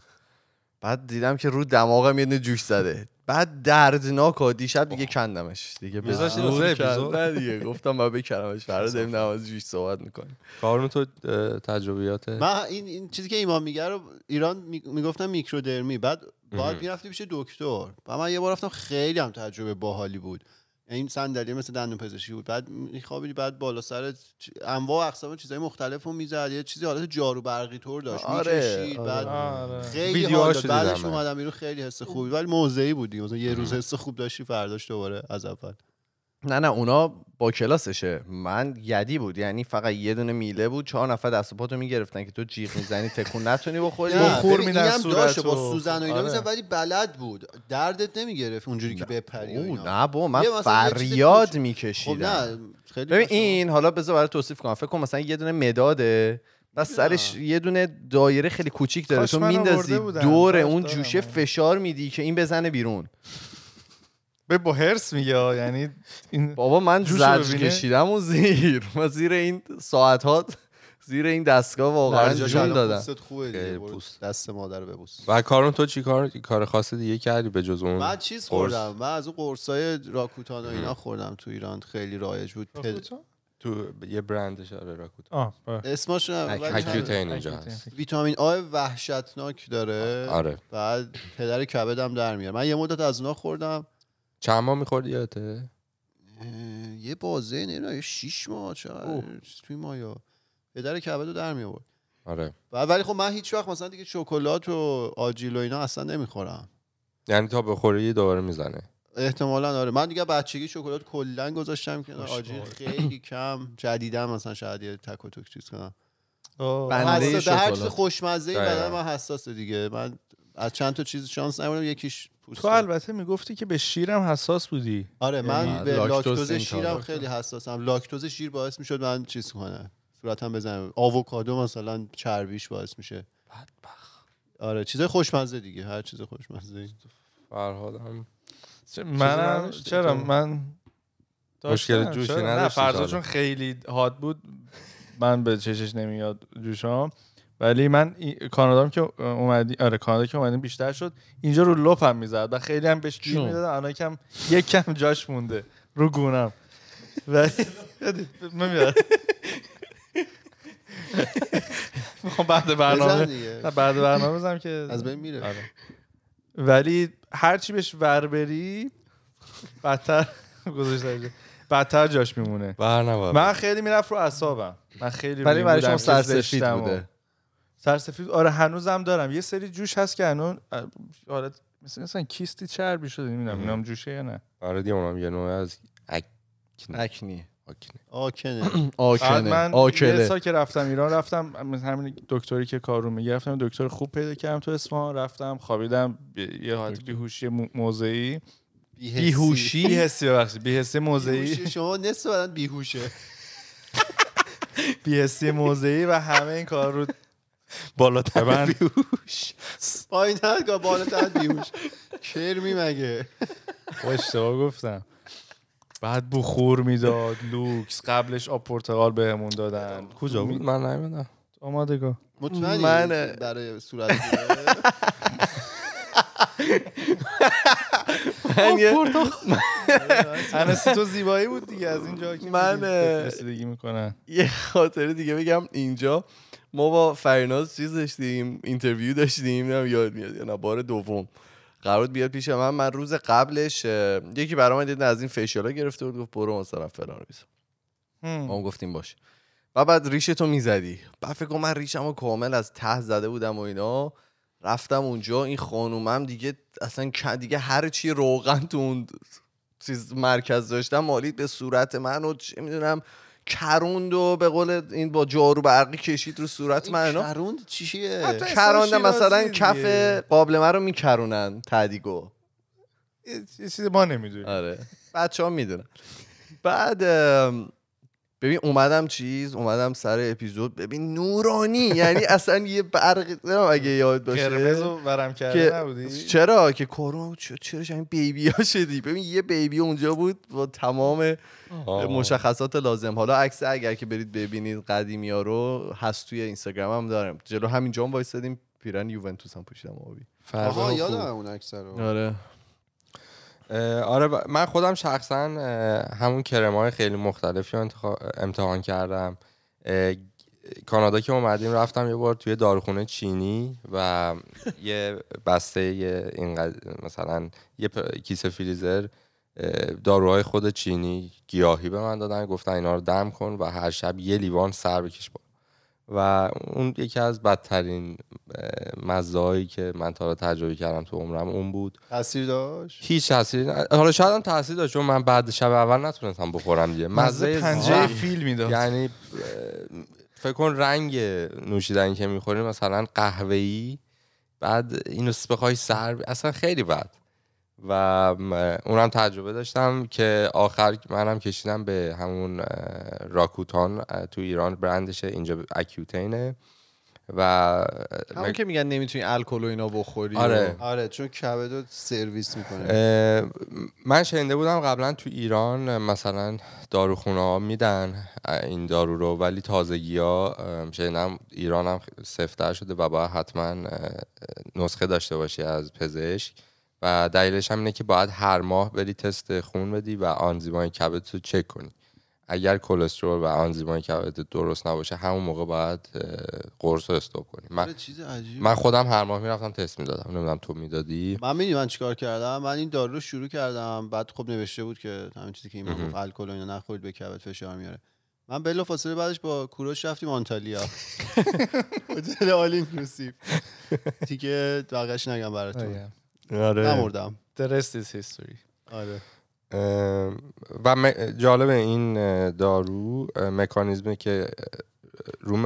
بعد دیدم که رو دماغم یه دونه جوش زده. بعد دردناک و دیشب دیگه کندمش. دیگه می‌ذاشتی واسه؟ نه دیگه گفتم باید بکنمش فردا داریم مورد جوش صحبت می‌کنیم. کارون تو اه، تجربیات؟ من این, این چیزی که ایمان میگه رو ایران می- می‌گفتن میکرودرمی. بعد باید می‌رفتی پیش دکتر. و من یه بار رفتم خیلی هم تجربه باحالی بود. این صندلی مثل دندون پزشکی بود بعد میخوابیدی بعد بالا سرت چ- انواع و اقسام چیزای مختلف رو می‌زد یه چیزی حالت جارو برقی طور داشت آره، می‌کشید آره. بعد آره. خیلی حال. بعدش. اومدم بیرون خیلی حس خوبی ولی موضعی بودی مثلا یه روز حس خوب داشتی فرداش دوباره از اول نه نه اونا با کلاسشه من یدی بود یعنی فقط یه دونه میله بود چهار نفر دست و پاتو می‌گرفتن که تو جیغ می‌زنی تکون نتونی بخوری نه خور ببین، میدن داشت با. سوزن و اینا آره. ولی بلد بود دردت نمی‌گرفت اونجوری که بپری او اینا. نه با من فریاد خب میکشیدم نه خیلی ببین این حالا بذار برای توصیف کنم فکر کن مثلا یه دونه مداده و سرش یه دونه دایره خیلی کوچیک داره تو میندازی. دور اون. جوشه فشار میدی که این بزنه بیرون به با هرس میگه آه، یعنی این بابا من جوشو زجر؟ کشیدم و زیر و زیر این ساعت ها زیر این دستگاه واقعا جون دادم پوستت خوبه پوست. دست مادر ببوس. و کارون تو چی کار کار خاص دیگه کردی به جز اون من چیز؟ خوردم من از اون قرصای راکوتان و اینا خوردم تو ایران خیلی رایج بود. پد... تو یه برندش آره راکوت آه بله. اسمش هم- اینجا هست. ویتامین آ وحشتناک داره. آره. بعد پدر کبدم در میاره من یه مدت از اونا خوردم. چند ماه میخوردی یادته؟ یه بازه نمی‌دونم یه شیش ماه چقدر؟ توی مایا پدر کبد رو در می آورد آره. و- ولی خب من هیچ وقت مثلا دیگه شکلات و آجیل و اینا اصلا نمی‌خورم. یعنی تا بخوری دوباره می‌زنه. احتمالا آره. من دیگه بچگی شکلات کلا گذاشتم که آجیل خیلی کم جدیدم مثلا شاید یه تک و توک چیز کنم. بنده هر چیز. خوشمزه ای بدن. من حساسه دیگه. من از چند تا چیز شانس نمیدم یکیش پوست تو البته می‌گفتی که به شیرم حساس بودی آره من یعنی به لاکتوز شیرم. خیلی حساسم لاکتوز شیر باعث می‌شد من چیز کنه صورتم بزنم آووکادو مثلا چربیش باعث میشه آره چیز خوشمزه دیگه هر چیز خوشمزه ای. فرهاد هم منم چرا؟ من مشکل. جوشی چرا؟ نه تا چون؟ خیلی حاد بود من به چشش نمیاد جوشام ولی من کانادا که اومدی آره کانادا که اومدیم بیشتر شد اینجا رو لپم می‌زد و خیلی هم بهش گیر؟ می‌دادم الان کم یک کم جاش مونده. رو گونم. ولی نمیاد می‌خوام بعد برنامه بعد برنامه بزنم که از بین میره. آره. ولی هرچی بهش ور بری بدتر گذاشته. بدتر جاش میمونه. من خیلی می‌رفت رو اعصابم. من خیلی ولی برای شما سرسفید بوده. سرسفید آره هنوزم دارم. یه سری جوش هست که هنوز حالت مثل مثلا کیستی چربی شده نمی‌دونم اینم جوشه یا نه. آره دیگه اونم یه نوع از اکنی اکنی آکنه. آکنه. بعد آکنه من یه سال که رفتم ایران رفتم مثل همین دکتری که کارو میگه رفتم دکتر خوب پیدا کردم تو اصفهان. رفتم خوابیدم بی- یه حالت بیهوشی مو- موضعی. بیهوشی بیهسی ببخشید. بیهسی موضعی. شما نصف بدن بیهوشه. بیهسی موضعی و همه این کار رو بالاتر من؟ بیهوش. پایین نگاه بالاتر بیهوش. کرمی مگه؟ اشتباه گفتم. بعد بخور می‌داد لوکس. قبلش آب پرتقال بهمون دادن. کجا بود؟ من نمی‌دونم. آمادگاه مطمئنی من- برای صورت؟ من یه- انسی تو زیبایی بود دیگه از اینجا که من، یه خاطره دیگه بگم اینجا. ما با فرناز چیز داشتیم interview داشتیم نمی‌دونم یاد میاد یا نه بار دوم. قرار بیاد پیش من. من روز قبلش یکی برام من دیدن از این facial ا گرفته بود گفت برو مثلا فلان رو ما هم. گفتیم باش. و بعد ریش تو می‌زدی. بعد فکر کنم من ریشم رو کامل از ته زده بودم و اینا. رفتم اونجا این خانومم دیگه اصلا دیگه هر چی روغن تو اون چیز مرکز داشتم مالید به صورت من و چه می‌دونم کروند و به قول این با جارو برقی کشید رو صورت من این اینا کروند چیه حتی- کرانده مثلا کف. قابلمه رو میکرونن تدیگو یه یه چیز ما نمی‌دونیم. آره. بچه ها می‌دونن. بعد ببین اومدم چیز اومدم سر اپیزود. ببین نورانی یعنی اصلا یه برق نمی‌دونم اگه یاد باشه. قرمز و ورم کرده که نبودی؟ چرا؟ که کرونا چ- چرا این بیبی ها شدی؟ ببین یه بیبی اونجا بود با تمام مشخصات لازم. حالا عکس اگر که برید ببینید قدیمی ها رو هست توی اینستاگرام هم دارم. جلو همینجا هم وایسادیم. پیرن یوونتوس هم پوشیدم آبی. آها فردا یادم. اون عکس رو. آره. آره ب- من خودم شخصا همون کرم های خیلی مختلفی رو امتحان کردم. کانادا که اومدیم رفتم یه بار توی داروخونه چینی و یه بسته یه این قد- مثلا یه پ- کیسه فریزر داروهای خود چینی گیاهی به من دادن گفتن اینا رو دم کن و هر شب یه لیوان سر بکش با و اون یکی از بدترین مزهایی که من تا حالا تجربه کردم تو عمرم اون بود. تاثیر داشت؟ هیچ تاثیری نه. حالا شاید هم تاثیر داشت چون من بعد شب اول نتونستم بخورم دیگه. مزه پنجه فیل می‌داد. یعنی فکر کن رنگ نوشیدنی که می‌خوری مثلا قهوه‌ای بعد اینو بخوای سر اصلا خیلی بد. و م- اونم تجربه داشتم که آخر منم کشیدم به همون راکوتان تو ایران. برندشه اینجا اکیوتینه و همون که میگن نمی‌تونی الکل و اینا بخوری آره. و- آره. چون کبدو سرویس می‌کنه من شنیده بودم قبلا تو ایران مثلا داروخونه ها میدن این دارو رو ولی تازگی ها شنیدم ایران هم سفتر شده و باید حتما نسخه داشته باشی از پزشک. و دلیلش هم اینه که باید هر ماه بری تست خون بدی و آنزیمای کبد رو چک کنی. اگر کلسترول و آنزیمای کبد درست نباشه همون موقع باید قرص رو استوب کنی. من, آره، من خودم هر ماه می‌رفتم تست می‌دادم. نمی‌دونم تو می‌دادی؟ من می‌دونی من چیکار کردم؟ من این دارو رو شروع کردم. بعد خب نوشته بود که همین چیزی که این. گفت الکل و اینا نخورید به کبد فشار میاره. من بلا فاصله بعدش با کوروش رفتیم آنتالیا. هتل آل اینکلوسیو. دیگه بقیش نگم براتون. آره. نمردم. The rest is history. آره. و جالب این دارو مکانیزمی که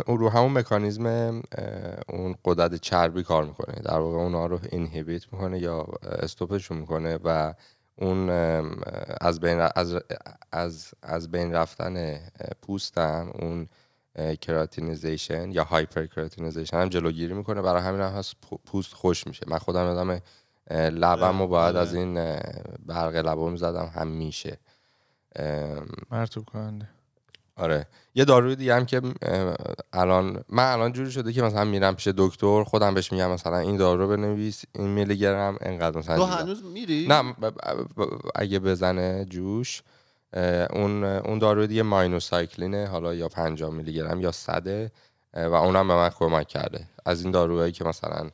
رو, همون مکانیزم اون قدرت چربی کار می‌کنه. در واقع اونها رو اینهیبیت می‌کنه یا استوپشون می‌کنه و اون از بین از از از بین رفتن اه، پوستم اون keratinization یا hyperkeratinization هم جلوگیری می‌کنه. برای همین هم پوست خشک میشه. من خودم یادم لبم و باید آره. از این برق لبم زدم هم میشه ام، مرطوب کننده. آره. یه داروی دیگه هم که الان من الان جوری شده که مثلا میرم پیش دکتر خودم بهش میگم مثلا این دارو رو بنویس این میلی گرم انقدر مثلا تو. هنوز میری؟ نه اگه بزنه جوش اون اون داروی دیگه ماینوسایکلینه حالا یا 50 میلی گرم یا صده اه، و اونم به من کمک کرده. از این داروهایی که مثلا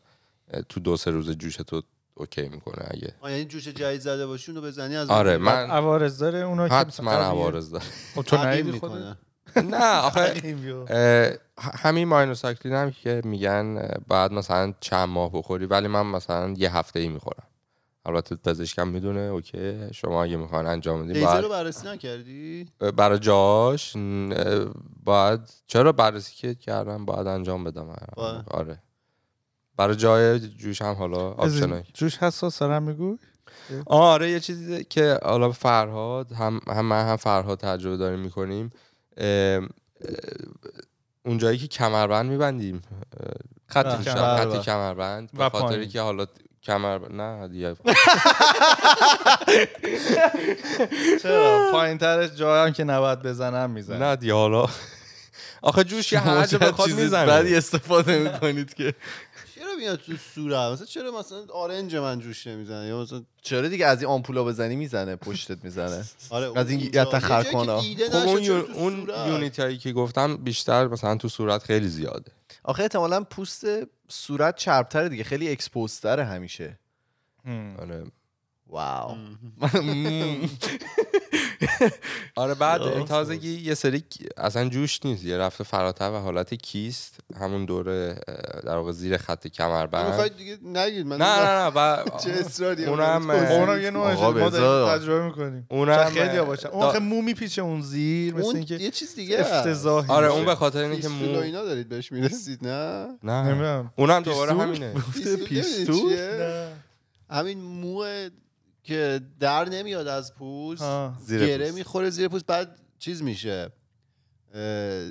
تو دو سه روز جوش تو اوکی می‌کنه اگه. یعنی جوش جدید زده باشی اونو بزنی از آره، من- عوارض داره اونا که حتما مثلا عوارض داره. خب تو می‌کنه. نه آخه همین ماینوساکلین هم که میگن بعد مثلا چند ماه بخوری ولی من مثلا یه هفته ای می‌خورم. البته پزشکم می‌دونه okay شما اگه می‌خوان انجام بدین لیزر باید رو بررسی نکردی؟ برای جاش باید چرا بررسی که کردم؟ باید انجام بدم. آره. برای جای جوش هم حالا option ای جوش حساس دارم میگو؟ آره یه چیزی که حالا فرهاد هم هم من هم فرهاد تجربه داریم می‌کنیم اون جایی که کمربند میبندیم خط. کمر بله. خط کمربند و به خاطر پایین. که حالا کمر نه دیگه. چرا؟ پایین ترش جایی هم که نباید بزنم می‌زنم نه دیگه حالا. آخه جوش که هر جا بخواد چیز می‌زنه. بدی استفاده می‌کنید که؟ چرا میاد تو صورت مثلا چرا مثلا آرنج من جوش نمی‌زنه؟ یا مثلا چرا دیگه از این آمپولا بزنی می‌زنه پشتت می‌زنه؟ آره از این. دیده خب اون, اون صورت؟ یونیت هایی که گفتم بیشتر مثلا تو صورت خیلی زیاده. آخه احتمالا پوست صورت چربتره دیگه خیلی اکسپوزتره همیشه. هم. آره واو. آره. بعد تازگی یه سری اصلا جوش نیست یه رفته فراتر و حالت کیست همون دوره در واقع زیر خط کمربند می‌خواید دیگه نگید من نه نه نه و چه اصراری اونم اونم یه آقا ما تجربه می‌کنیم اونم خیلی باشه اون آخه مو میپیچه اون زیر مثل اینکه یه چیز دیگه. افتضاحی آره. اون به خاطر اینه که فیستول و مو اینا دارید بهش می‌رسید نه نه نمی‌دونم اونم دوباره؟ همینه؟ چیه؟ همین مو که در نمیاد از پوست گره پوست. می‌خوره زیر پوست بعد چیز میشه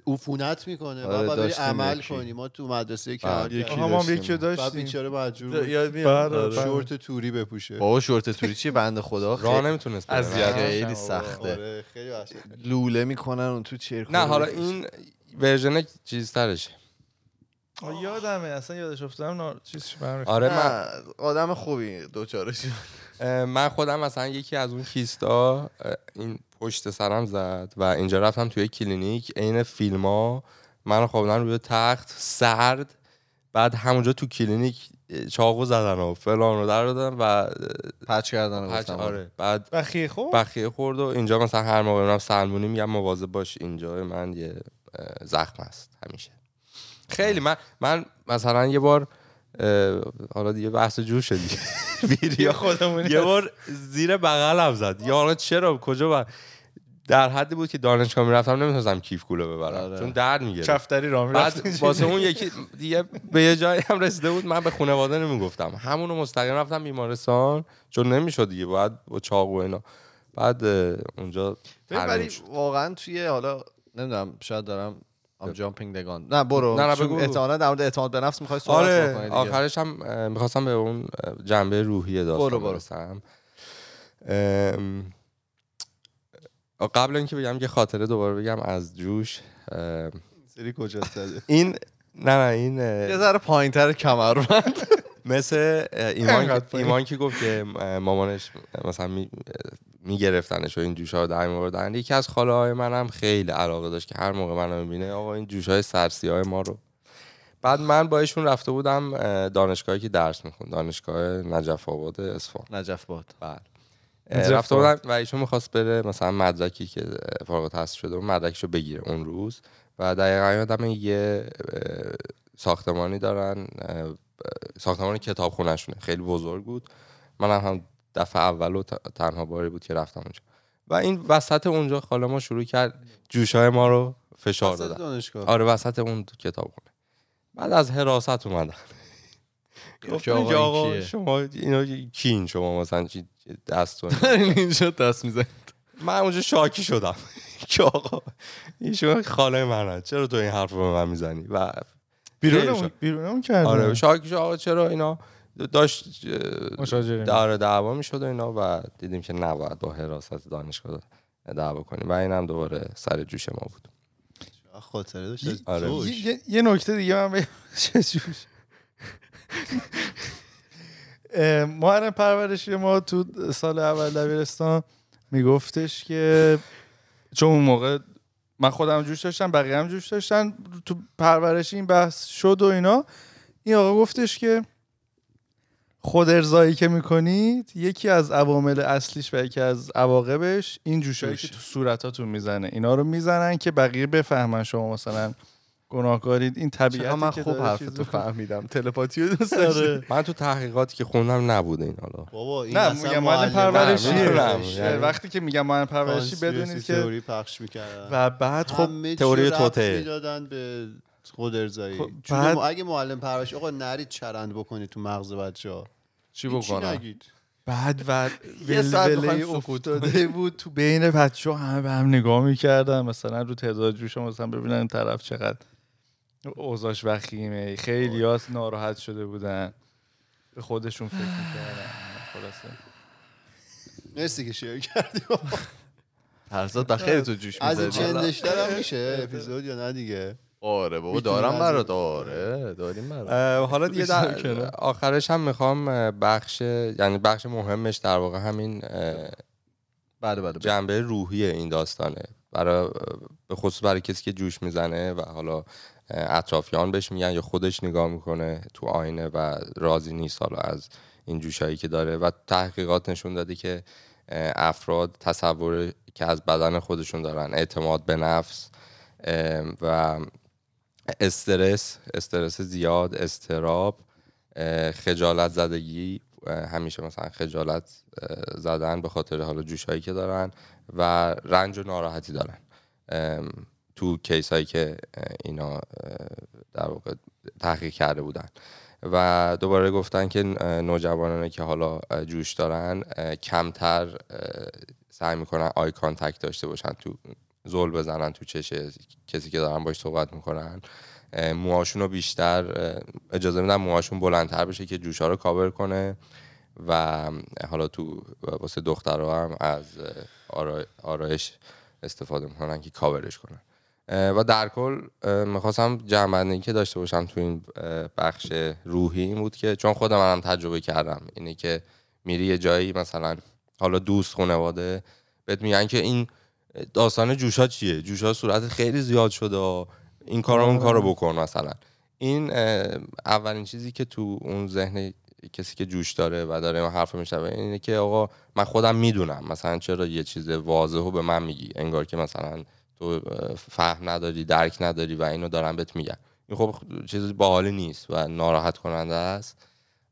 عفونت می‌کنه آره، بعد باید بری داشتیم عمل یکی. کنی ما تو مدرسه. کردیم یکی ما هم داشتیم. یکی رو بعد داشتیم بیچاره مجبور بود یاد میاد آره. شورت توری بپوشه بابا شورت توری چیه بنده خدا راه نمی‌تونست اذیت نه؟ خیلی. سخته آره خیلی لوله می‌کنن اون تو چرخ نه حالا این version چیز ترشه یادمه اصلا یادش افتادم. نا... چیز آره من آدم خوبی دچارش اه، من خودم مثلا یکی از اون کیستا این پشت سرم زد و اینجا رفتم توی کلینیک. عین فیلم ها من خوابیدن روی تخت سرد. بعد همونجا تو کلینیک چاقو زدن و فلان رو در دادن و patch کردن و patch گفتم آره. بعد بخیه خوب بخیه خورد و اینجا مثلا هر موقع میرم سلمونی میگم مواظب باش اینجا من یه زخم هست همیشه. خیلی. من من مثلا یه بار حالا دیگه بحث جور شد دیگه. ویریا خودمونی یه بار زیر بغلم زد. یا آقا چرا؟ کجا بر در حدی بود که دانشگاه می‌رفتم نمی‌تونستم کیف کوله ببرم. آره. چون درد می‌گرفت. کفتری را بعد می‌رفت واسه اون یکی دیگه به یه جایی هم رسیده بود من به خانواده نمی‌گفتم. همونو مستقیم رفتم بیمارستان چون نمی‌شد دیگه. باید با چاقو و اینا. بعد اونجا ولی. واقعا توی حالا نمی‌دونم شاید دارم I'm jumping the gun نه برو نه، نه، بگو. احتمالاً در مورد اعتماد به نفس می‌خوای صحبت آره دیگه. آخرش هم می‌خواستم به اون جنبه روحی داستان برو، برو. برسم قبل اینکه بگم یه خاطره دوباره بگم از جوش سری کجا این نه نه این یه ذره پایینتر کمربند مثل ایمان. ایمان که گفت که مامانش مثلا میگرفتنش و این جوش ها رو در میوردن یکی از خاله های منم خیلی علاقه داشت که هر موقع منو می‌بینه آقا این جوش های سرسی های ما رو. بعد من با ایشون رفته بودم اه، دانشگاهی که درس می‌خوند. دانشگاه نجف آباد اصفهان نجف باد بله رفته آباد. بودم و ایشون می‌خواست بره مثلا مدرکی که فارغ التحصیل شده بود مدرکشو بگیره اون روز. و دقیقا یادم یه ساختمانی دارن ساختمان کتابخونهشونه. خیلی بزرگ بود. منم هم دفعه اول و تنها باری بود که رفتم اونجا. و این وسط اونجا خاله ما شروع کرد جوشای ما رو فشار دادن. دانشگاه. آره وسط اون کتابخونه بعد از حراست اومدن. آقا این؟ شما اینا کین شما مثلا چی دست اینجا دست میزن من اونجا شاکی شدم. که آقا ایشون خاله منه چرا تو این حرف رو به من می‌زنی؟ و بیرون بیرونمون کردن آره شاکی شد. آقا چرا اینا داشت داره دعوا می‌شد و اینا و دیدیم که نباید با حراست دانشگاه دعوا کنیم. و اینم دوباره سر جوش ما بود. خاطره داشت. آره. یه, نکته دیگه من بگم. چه جوش. معلم پرورشی ما تو سال اول دبیرستان میگفتش که چون اون موقع من خودم جوش داشتم بقیه هم جوش داشتن تو پرورشی این بحث شد و اینا این آقا گفتش که خود ارزایی که می‌کنید یکی از عوامل اصلیش و یکی از عواقبش این جوشایی که تو صورتاتون می‌زنه اینا رو می‌زنن که بقیه بفهمن شما مثلا گناهکارید این طبیعتی من که خوب داره حرف تو. فهمیدم تلپاتی رو دوست داشتی آره. من تو تحقیقاتی که خوندم نبوده این حالا بابا این نه اصلا میگم پرورشیه می‌دونم. پرورشیه. یعنی- وقتی که میگم معلم پرورشی بدونید که تئوری پخش می‌کردن و بعد خب تئوری توطئه. می‌دادن به خود ارزایی خب، چون بعد- اگه معلم پرورش آقا نرید چرند بکنید تو مغز بچه ها چی بکنم؟ بعد و یه ساعت ولوله افتاده بود تو بین بچه ها همه به هم نگاه می‌کردن. مثلا رو تعداد جوش هم مثلا ببینن این طرف چقدر اوضاش وخیمه. خیلی هاست ناراحت شده بودن. به خودشون فکر می‌کردن. خلاصه. مرسی که شیر کردی. فرزاد بخیر تو جوش از این می‌زدی چندشتر هم میشه؟ اپیزود یا نه دیگه؟ آره بابا دارم برات آره داریم برات حالا دیگه در. آخرش هم می‌خوام بخش یعنی بخش مهمش در واقع همین بله بله بله. جنبه روحی این داستانه برای به خصوص برای کسی که جوش می‌زنه و حالا اطرافیان بهش میگن یا خودش نگاه می‌کنه تو آینه و راضی نیست حالا از این جوشایی که داره و تحقیقات نشون داده که افراد تصور که از بدن خودشون دارن اعتماد به نفس و استرس استرس زیاد استراب خجالت زدگی همیشه مثلا خجالت زدن به خاطر حالا جوشایی که دارن و رنج و ناراحتی دارن. تو کیس هایی که اینا در واقع تحقیق کرده بودن. و دوباره گفتن که نوجوانانی که حالا جوش دارن کمتر سعی می‌کنن eye contact داشته باشن تو زل بزنن تو چش کسی که دارن باش صحبت می‌کنن. موهاشون رو بیشتر اجازه میدن موهاشون بلندتر بشه که جوشا رو کاور کنه و حالا تو واسه دخترها هم از آرایش استفاده می‌کنن که کاورش کنن. و در کل می‌خواستم جمعنی که داشته باشم تو این بخش روحی این بود که چون خودم هم تجربه کردم اینه که میری یه جایی مثلا حالا دوست خانواده بهت میگن که این داستان جوشا چیه؟ جوشا صورت خیلی زیاد شده این کارو اون کارو بکن مثلا. این اولین چیزی که تو اون ذهن کسی که جوش داره و داره این حرف میشنوه اینه که آقا من خودم می‌دونم. مثلا چرا یه چیز واضح رو به من میگی؟ انگار که مثلا تو فهم نداری درک نداری و اینو دارن بهت میگن. این خب چیزی باحالی نیست و ناراحت کننده است.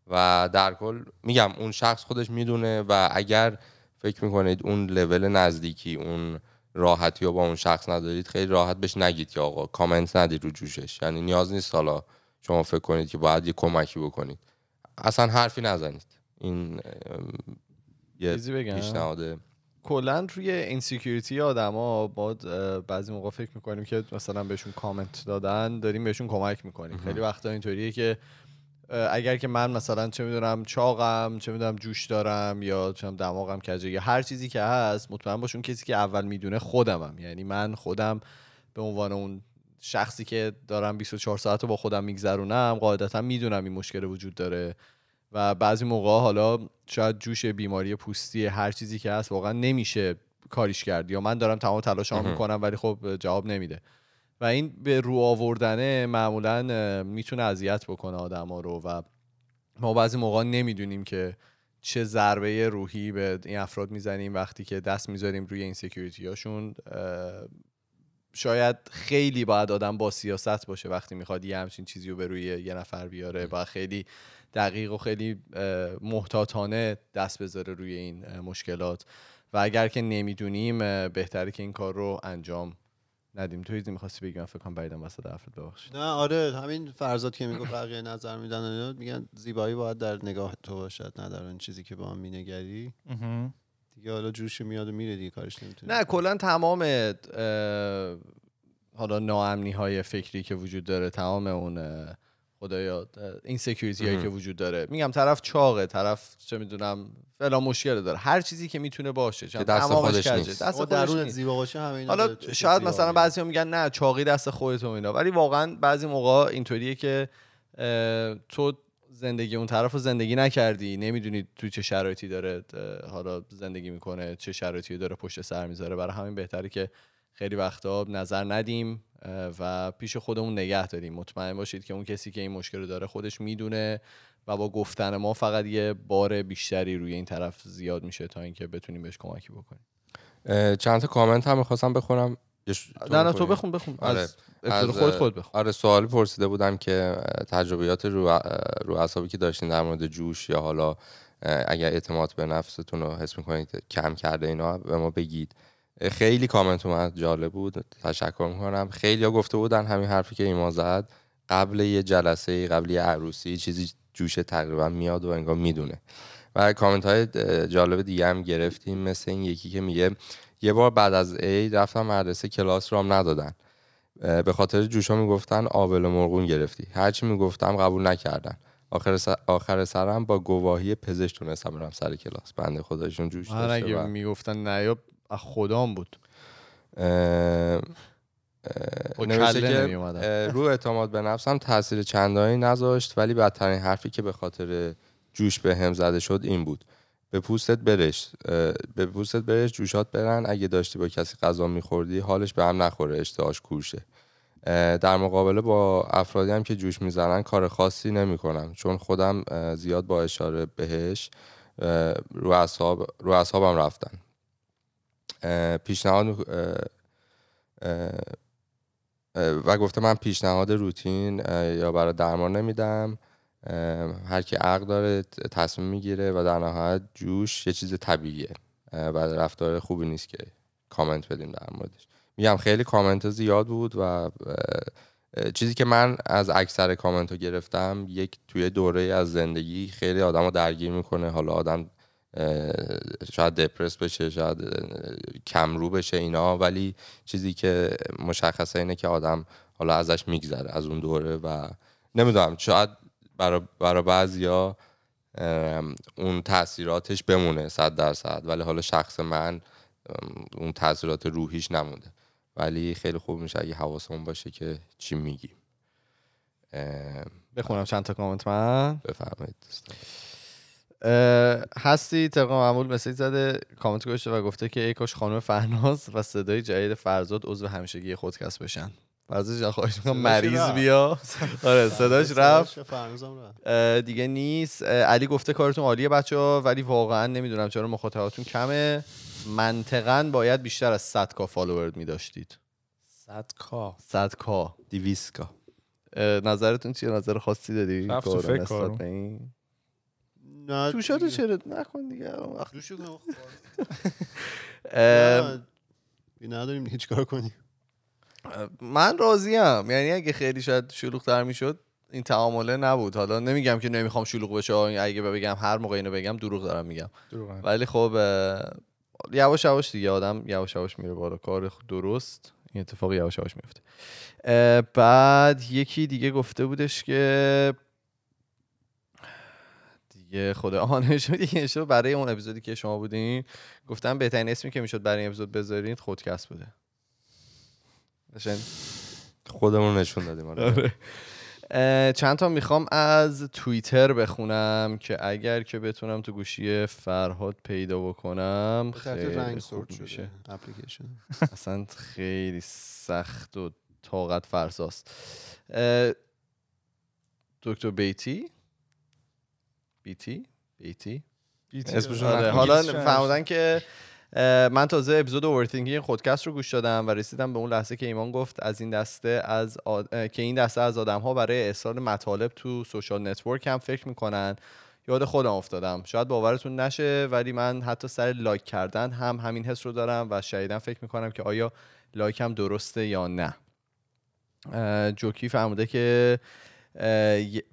و در کل میگم اون شخص خودش می‌دونه و اگر فکر می‌کنید اون لول نزدیکی اون راحتی رو با اون شخص ندارید خیلی راحت بهش نگید که آقا کامنت ندید رو جوشش. یعنی نیاز نیست حالا شما فکر کنید که باید یه کمکی بکنید. اصلا حرفی نزنید. این یه؟ پیشنهاده کلا روی insecurity آدما با بعضی موقع فکر می‌کنیم که مثلا بهشون کامنت دادن داریم بهشون کمک می‌کنیم. خیلی وقتا اینطوریه که اگر که من مثلا چه می‌دونم چاقم چه می‌دونم جوش دارم یا چه می‌دونم دماغم کجه یا هر چیزی که هست مطمئن باش اون کسی که اول می‌دونه خودمم. یعنی من خودم به عنوان اون شخصی که دارم 24 ساعت رو با خودم میگذرونم قاعدتا می‌دونم این مشکل وجود داره. و بعضی موقع حالا شاید جوش بیماری پوستی هر چیزی که هست واقعا نمیشه کاریش کرد. یا من دارم تمام تلاشمو مهم. می‌کنم ولی خب جواب نمیده. و این به رو آوردنه معمولا می‌تونه اذیت بکنه آدما رو و ما بعضی موقع نمی‌دونیم که چه ضربه روحی به این افراد می‌زنیم وقتی که دست می‌ذاریم روی این سکیوریتی هاشون شاید خیلی باید آدم با سیاست باشه وقتی می‌خواد یه همچین چیزی رو به روی یه نفر بیاره باید خیلی دقیق و خیلی محتاطانه دست بذاره روی این مشکلات. و اگر که نمی‌دونیم بهتره که این کار رو انجام ندیم. تو چیزی می‌خواستی بگی؟ من فکر کنم بریدم وسط حرفت ببخشید نه آره همین فرزاد که می‌گفت بقیه نظر میدن و اینا، میگن زیبایی باید در نگاه تو باشد نه در اون چیزی که با هم مینگری. دیگه حالا جوش میاد و میره دیگه کارش نمی‌تونی نه کلا تمام حالا ناامنی های فکری که وجود داره تمام اون خدایا این سکیوریتی هایی. که وجود داره میگم طرف چاقه طرف چه می‌دونم فلان مشکل داره هر چیزی که می‌تونه باشه چون دست خودش نیست. دست نیست. زیبا باشه همه اینا حالا شاید مثلا میاد. بعضی میگن نه چاقی دست خودت و اینا ولی واقعا بعضی موقع اینطوریه که تو زندگی اون طرف رو زندگی نکردی نمی‌دونی تو چه شرایطی داره حالا زندگی می‌کنه چه شرایطی داره پشت سر می‌ذاره برای همین بهتره که خیلی وقتا نظر ندیم و پیش خودمون نگه داریم. مطمئن باشید که اون کسی که این مشکل رو داره خودش می‌دونه و با گفتن ما فقط یه بار بیشتری روی این طرف زیاد میشه تا اینکه بتونیم بهش کمکی بکنیم. چند تا کامنت هم می‌خواستم بخونم. نه نه تو؟ بخون بخون. آره. از از، خودت خود بخون. آره سوالی پرسیده بودم که تجربیات رو رو اعصابی که داشتین در مورد جوش یا حالا اگر اعتماد به نفستون رو حس می‌کنید کم کرده اینا به ما بگید. خیلی کامنت اومد جالب بود. تشکر می‌کنم. خیلی ها گفته بودن همین حرفی که ایما زد قبل یه جلسه قبل یه عروسی چیزی جوش تقریبا میاد و انگار می‌دونه. و کامنت های جالب دیگه هم گرفتیم مثل این یکی که میگه یه بار بعد از عید رفتم مدرسه کلاس رام ندادن. به خاطر جوشا می‌گفتن آبل مرغون گرفتی. هرچی می‌گفتم قبول نکردن. آخر, سر... آخر سرم با گواهی پزشک تونستم برم سر کلاس. بنده خدایشون جوش من داشته می‌گفتن نه یا از خدام بود. نوشته که رو اعتماد به نفسم تاثیر چندانی نذاشت ولی بدترین حرفی که به خاطر جوش به هم زده شد این بود. به پوستت برش به پوستت برش جوشات برن. اگه داشتی با کسی غذا میخوردی حالش به هم نخوره اشتهاش کورشه در مقابله با افرادی هم که جوش می‌زنن کار خاصی نمی‌کنم. چون خودم زیاد با اشاره بهش رو اعصاب رو اعصابم رفتن. پیشنهاد و گفته من پیشنهاد روتین یا برای درمان نمیدم. هر کی عقل داره تصمیم می‌گیره و در نهایت جوش یه چیز طبیعیه. و رفتار خوبی نیست که کامنت بدیم در موردش. میگم خیلی کامنت زیاد بود و چیزی که من از اکثر کامنت رو گرفتم یک توی دوره از زندگی خیلی آدم رو درگیر می‌کنه. حالا آدم شاید دپرس بشه شاید کمرو بشه اینا. ولی چیزی که مشخصه اینه که آدم حالا ازش میگذره از اون دوره. و نمی‌دونم شاید برای برا بعضیا اون تاثیراتش بمونه صد درصد. ولی حالا شخص من اون تاثیرات روحیش نمونده. ولی خیلی خوب میشه اگه حواسمون باشه که چی میگیم. بخونم چند تا کامنت من. بفرمایید دوستان. هستی طبق معمول مسیج زده کامنت گذاشته و گفته که ای کاش خانم فرناز و صدای جدید فرزاد عضو همیشگی خودکست بشن. فرزاد جان خواهش می‌کنم مریض. بیا. آره صداش رفت. دیگه نیست. علی گفته کارتون عالیه بچه ها ولی واقعا نمی‌دونم چرا مخاطباتون کمه. منطقا باید بیشتر از 100 کا فالوور می داشتید صد کا 100 کا. دیویسکا اه، نظرتون چیه؟ نظر خاصی داری رفت فکر نسبت کارو. به این نه جوشاتو چرا؟ نکن دیگه. جوشو کنم. نداریم دیگه چیکار کنیم. من راضیم. یعنی اگه خیلی شاید شلوغ تر می‌شد این تعامله نبود. حالا نمیگم که نمی‌خوام شلوغ بشه اگه بگم هر موقع اینو بگم دروغ دارم میگم. دروغ. نگو. ولی خب یواش یواش دیگه آدم یواش یواش میره بالا. کار درست این اتفاق یواش یواش میفته بعد یکی دیگه گفته بودش که دیگه. خدا آن شد نشد برای اون اپیزودی که شما بودین. گفتم بهترین اسمی که می‌شد برای این اپیزود بذارین خودکست بوده. خودمون نشون دادیم آره. اه، چند تا می‌خوام از توییتر بخونم که اگر که بتونم تو گوشی فرهاد پیدا بکنم خیلی رنگ sort میشه. اپلیکیشن. اصلا خیلی سخت و طاقت فرساست. دکتر بیتی؟ بیتی? بیتی. بیتی. اسمشون آره،. حالا فهمیدن که من تازه اپیزود overthinking خودکست رو گوش دادم و رسیدم به اون لحظه که ایمان گفت از این دسته از آد... که این دسته از آدم ها برای ارسال مطالب تو social network هم فکر می‌کنن. یاد خودم افتادم. شاید باورتون نشه ولی من حتی سر لایک کردن هم همین حس رو دارم و شدیدا فکر می‌کنم که آیا لایک هم درسته یا نه. جوکی فهمیده که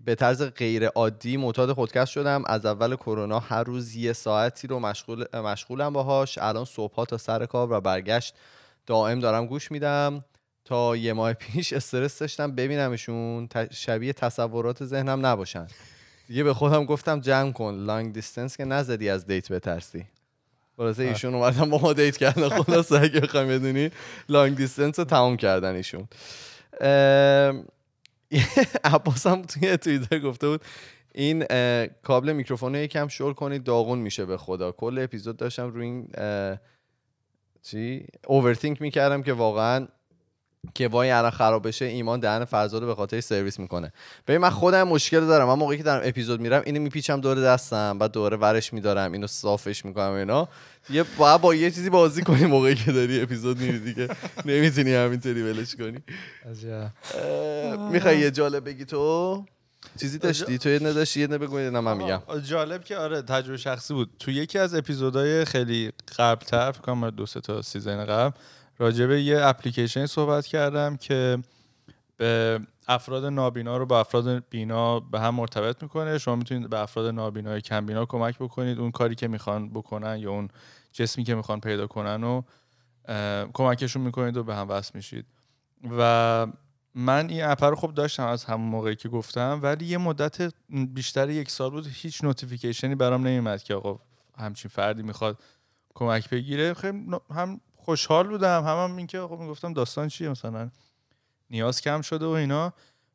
به طرز غیر عادی معتاد خودکست شدم. از اول کرونا هر روز یه ساعتی رو مشغول مشغولم باهاش. الان صبحها تا سر کار و برگشت دائم دارم گوش میدم. تا یه ماه پیش استرس داشتم. ببینمشون. شبیه تصورات ذهنم نباشن. دیگه به خودم گفتم جمع کن. long distance که نزدی از date بترسی. خلاصه ایشون اومدن با ما date کردن. خلاصه اگه بخوایم بدونی long distance رو تمام کردن ایشون. عباس هم توی توییتر گفته بود این کابل میکروفون رو یکم شل کنید داغون میشه به خدا. کل اپیزود داشتم روی این چی؟ overthink می‌کردم که واقعا که وای الان خراب بشه ایمان دهن فرزاد رو به خاطر سرویس می‌کنه. ببین من خودم مشکل دارم. من موقعی که دارم اپیزود میرم اینو میپیچم دور دستم بعد دوره ورش میدارم اینو صافش می‌کنم اینا. یه باید با یه چیزی بازی کنی موقعی که داری اپیزود میری دیگه. نمی‌تونی همینطوری ولش کنی. عجب. می‌خوای یه جالب بگی تو؟ چیزی داشتی؟ تو یه نداشتی یه نه نه من میگم. جالب که آره تجربه شخصی بود. تو یکی از اپیزودهای خیلی قبل تر فکر کنم دو سه تا season قبل راجع به یه اپلیکیشن صحبت کردم که به افراد نابینا رو با افراد بینا به هم مرتبط می‌کنه. شما می‌تونید به افراد نابینا کم بینا کمک بکنید. اون کاری که می‌خوان بکنن یا اون جسمی که می‌خوان پیدا کنن و کمکشون می‌کنید و به هم وصل میشید. و من این اپ رو خب داشتم از همون موقعی که گفتم ولی یه مدت بیشتر یک سال بود هیچ notification ی برام نمیومد که آقا همچین فردی می‌خواد کمک بگیره. خیلی هم خوشحال بودم. هم, هم اینکه آقا می‌گفتم داستان چیه مثلا؟ نیاز کم شده و اینا.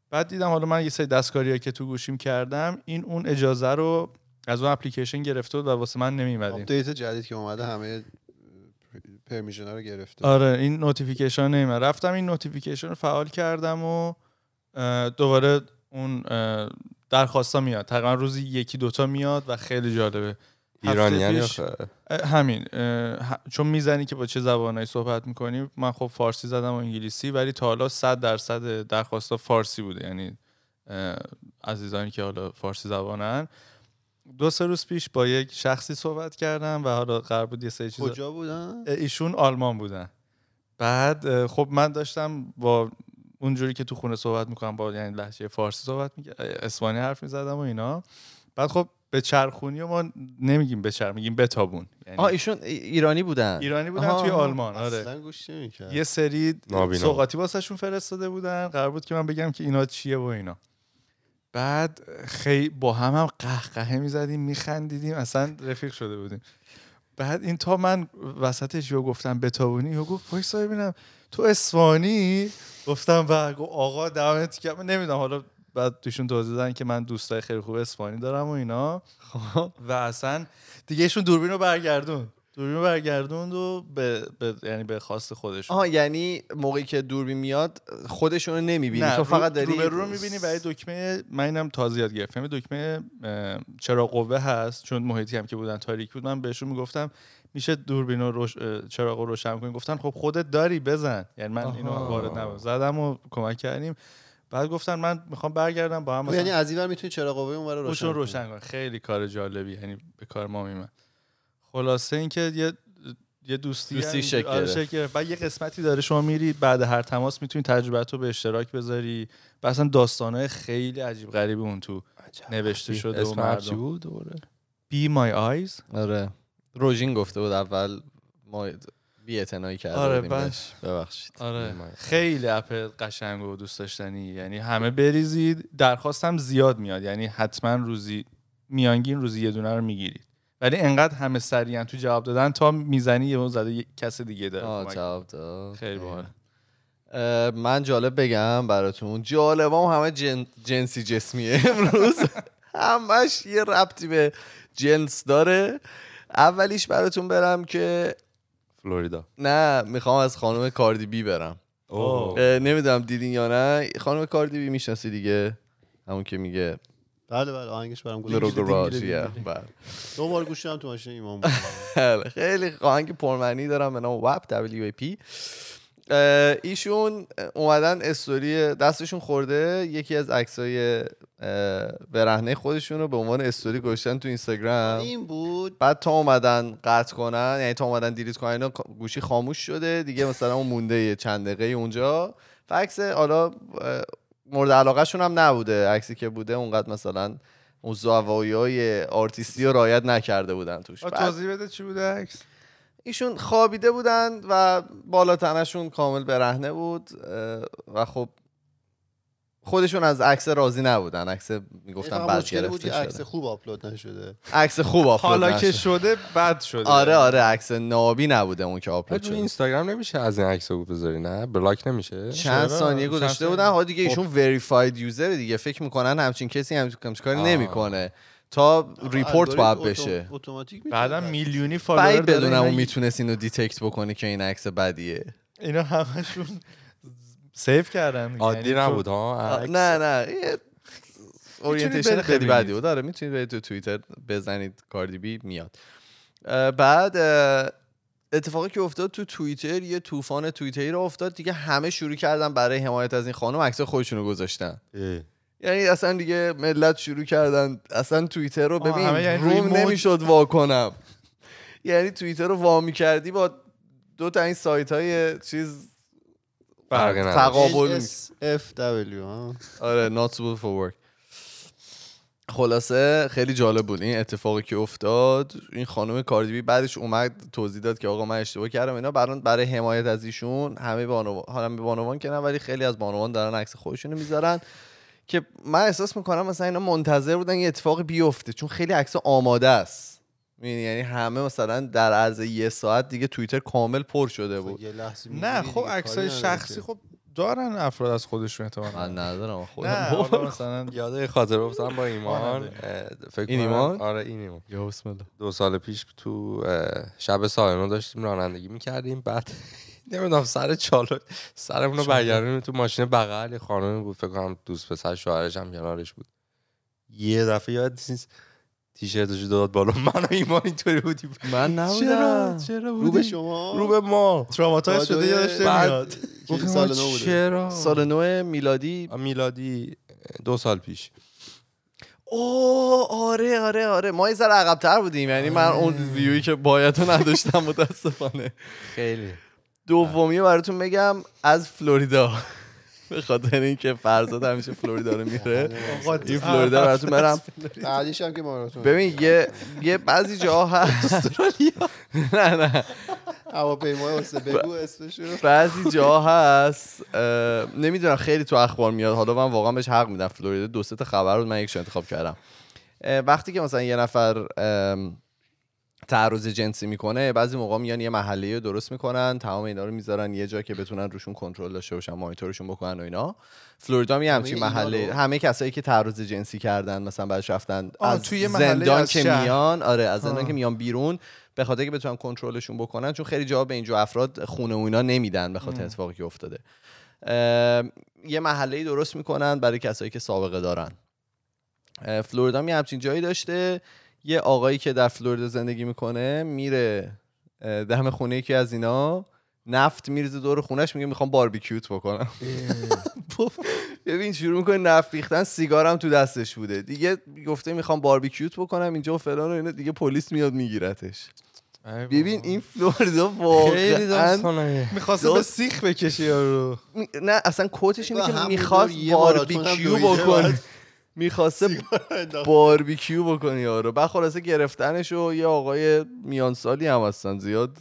بعد دیدم حالا من یه سری دستکاریایی که تو گوشیم کردم این اون اجازه رو از اون اپلیکیشن گرفته بود و واسه من نمیومد این. آپدیت جدید که اومده همه permission رو گرفته. آره این notification نمیاد رفتم این notification رو فعال کردم و دوباره اون درخواستا میاد. تقریبا روزی یکی دوتا میاد و خیلی جالبه. ایرانی یعنی پیش- همین اه، چون می‌زنی که با چه زبانایی صحبت می‌کنی من خب فارسی زدم و انگلیسی ولی تا حالا صد درصد درخواستا فارسی بوده. یعنی اه، عزیزانی که حالا فارسی زبانن. دو سه روز پیش با یک شخصی صحبت کردم و حالا قرار بود یه سری چیزا کجا بودن؟ ایشون آلمان بودن. بعد خب من داشتم با اونجوری که تو خونه صحبت می‌کنم با یعنی لهجه فارسی صحبت می اسپانی حرف می‌زدم و اینا. بعد خب به چرخونی و ما نمیگیم به چرخ میگیم بتابون. یعنی آه ایشون ای- ایرانی بودن. ایرانی بودن آها، توی. آلمان آره. اصلا گوش نمی‌کرد. یه سری. سوغاتی واسهشون فرستاده بودن. قرار بود که من بگم که اینا چیه و اینا. بعد خیلی با هم هم قهقهه می‌زدیم میخندیدیم اصلا رفیق شده بودیم. بعد این تا من وسطش یا گفتم بتابونی یا گفت وایسا ببینم. تو اسفانی گفتم و آقا دمت گرم. من نمی‌دونم حالا بعد توشون توضیح دادن که من دوستای خیلی خوب اسپانی دارم و اینا. و اصلا دیگه ایشون دوربین رو برگردون دوربین رو برگردوند و به, به یعنی به خواست خودشون. آها یعنی موقعی که دوربین میاد خودشون رو نمی‌بینی. تو فقط داری رو رو می‌بینی و یه دکمه من اینم تازه یاد گرفتم. دکمه اه، چراغ قوه هست. چون محیطی هم که بودن تاریک بود من بهشون می‌گفتم میشه دوربین رو روش... چراغ رو روشن کنی؟ گفتن خب خودت داری بزن. یعنی من اینو. وارد نبودم. زدم و کمک کردیم. بعد گفتن من می‌خوام برگردم با هم یعنی مثلا از این می‌تونی چراغ قوه اون ور روشن روشن کنی. کنم خیلی کار جالبی یعنی به کار ما میمن خلاصه اینکه یه یه دوستی دوستی شکل آره،. بعد یه قسمتی داره شما میرید بعد هر تماس می‌تونید تجربت رو به اشتراک بذاری. و اصلا داستانهای خیلی عجیب غریبی اون تو نوشته شده و اسم هر چی مردم. بود؟ دوباره. Be My Eyes. آره. روژین گفته بود اول ما بی اعتنایی کرده آره، بهش. ببخشید. آره. خیلی اپ قشنگ و دوست داشتنی. یعنی همه بریزید درخواستم زیاد میاد. یعنی حتما روزی میانگین روزی یه دونه رو می‌گیرید. ولی انقدر همه سریعا تو جواب دادن تا می‌زنی یه زده کس دیگه داره. آه. جواب داد. خیلی باحال. من جالب بگم براتون. جالبام همه جن... جنسی جسمیه امروز. همش یه ربطی به جنس داره. اولیش براتون برم که فلوریدا. نه می‌خوام از خانم کاردی بی برم. نمی‌دونم دیدین یا نه. خانم کاردی بی می‌شناسی دیگه. همون که میگه. بله بله آهنگش برام بله. دو بار گوش دادم تو ماشین ایمان بود. بله، خیلی آهنگ پرمعنی دارم به نام وپ WAP اه، ایشون اومدن استوری دستشون خورده. یکی از عکسای برهنه خودشون رو به عنوان استوری گذاشتن تو اینستاگرام. این بود. بعد تا اومدن قطع کنن یعنی تا اومدن delete کنن اینا گوشی خاموش شده. دیگه مثلا اون مونده یه چند دقیقه اونجا. و عکس حالا مورد علاقه شون هم نبوده. عکسی که بوده اونقدر مثلا اون زوایی های آرتیستی رو رعایت نکرده بودن توش. توضیح بده چی بوده عکس؟ ایشون خوابیده بودن و بالا تنشون کامل برهنه بود و خب خودشون از عکس راضی نبودن عکس می‌گفتن بد گرفته عکس خوب آپلود نشده عکس خوب آپلود حالا که. شده بد شده آره آره عکس نابی نبوده اون که آپلود تو شده اینستاگرام نمیشه از این عکس رو بذاری نه بلاک نمیشه چند؟ ثانیه گذاشته ثانیه؟ بودن حالا دیگه خب. ایشون verified user دیگه فکر می‌کنن همچین کسی همچین کاری. نمی‌کنه تا report باید بشه اتوماتیک می‌تونه بعدا بس. میلیونی فالوور بدونم اون می‌تونست اینو detect بکنه که این عکس بدیه اینا همشون save کردن. عادی یعنی تو- نبود ها. نه نه orientation خیلی. بدی بود داره می‌تونید برید تو توییتر بزنید کاردی بی میاد بعد اتفاقی که افتاد تو توییتر یه طوفان توییتری رو افتاد دیگه همه شروع کردن برای حمایت از این خانم عکس خودشون رو گذاشتن اه. یعنی اصلا دیگه ملت شروع کردن اصلا توییتر رو ببین یعنی روم. نمی‌شد وا کنم یعنی توییتر رو وا می‌کردی با دو تا این سایت های چیز فرقی نداشت. تقابل ها. آره not suitable for work خلاصه خیلی جالب بود این اتفاقی که افتاد این خانم کاردیبی بعدش اومد توضیح داد که آقا من اشتباه کردم اینا برای برای حمایت از ایشون همه بانوان حالا به بانوان که نه ولی خیلی از بانوان دارن عکس خودشونو می‌ذارن که من احساس می‌کنم مثلا اینا منتظر بودن یه اتفاقی بیفته چون خیلی عکس آماده است؟ یعنی همه مثلا در عرض یه ساعت دیگه توییتر کامل پر شده بود. یه لحظه نه خب عکسای شخصی. خب دارن افراد از خودشون احتمال من ندارم خودم نه حالا مثلا یاد یه خاطر افتادم با ایمان. فکر این کنم- ایمان؟ آره این ایمان. یا بسم الله. دو سال پیش تو شب سالنو داشتیم رانندگی می‌کردیم. بعد نمی‌دونم سر چالو سرمون رو برگردونیم تو ماشین بغل. یه خانمی بود فکر کنم دوست پسر شوهرش هم کنارش بود. یه دفعه یاد نیست تیشرتشو داد بالا. من و ایمان اینطوری بودیم من چرا نبودم. چرا؟ رو به بودی شما. رو به ما. تراماتایز شده یادش نمیاد. سال نو بوده چرا؟ سال نو میلادی. میلادی دو سال پیش. اوه آره آره آره. ما یه ذره عقب‌تر بودیم. یعنی من اون ویویی که باید رو نداشتم متاسفانه. خیلی. دومی رو براتون بگم از فلوریدا. به خاطر اینکه فرزاد همیشه فلوریدا رو میره. این فلوریدا رو براتون برم. بعدیش هم که ماراتون. ببین یه یه بعضی جاها هست. نه نه. هواپیمای واسه بگو اسمشو. بعضی جاها هست نمی‌دونم خیلی تو اخبار میاد. حالا من واقعا بهش حق میدم. فلوریدا دو سه تا خبر رو من یکشو انتخاب کردم. وقتی که مثلا یه نفر تعرض جنسی می‌کنه بعضی موقع میان یه محله رو درست می‌کنن تمام اینا رو می‌ذارن یه جا که بتونن روشون کنترل داشته باشن مانیتورشون بکنن و اینا فلوریدا می همچین اینا محله رو؟ همه کسایی که تعرض جنسی کردن مثلا بعدش رفتن از توی زندان از که شهر. میان آره از زندان آه. که میان بیرون به خاطر که بتونن کنترلشون بکنن چون خیلی جا به اینجا افراد خونه و اینا نمیدن به خاطر اتفاقی که افتاده یه محله درست می‌کنن برای کسایی که سابقه دارن فلوریدا هم یه همچین جایی داشته یه آقایی که در فلوریدا زندگی می‌کنه میره دم خونه یکی از اینا نفت میریزه دور خونش میگه می‌خوام باربیکیوت بکنم. ببین شروع می‌کنه نفت ریختن سیگارم تو دستش بوده. دیگه گفته می‌خوام باربیکیوت بکنم اینجا و فلان و اینا دیگه پلیس میاد میگیرتش. ببین این فلوریدا واقعا می‌خواسته به سیخ بکشه یارو. نه اصلا کوتش اینه که می‌خواست باربیکیو بکنه. می‌خواسته. باربیکیو بکنی یارو بعد خلاصه گرفتنش و یه آقای میان سالی هم هستن زیاد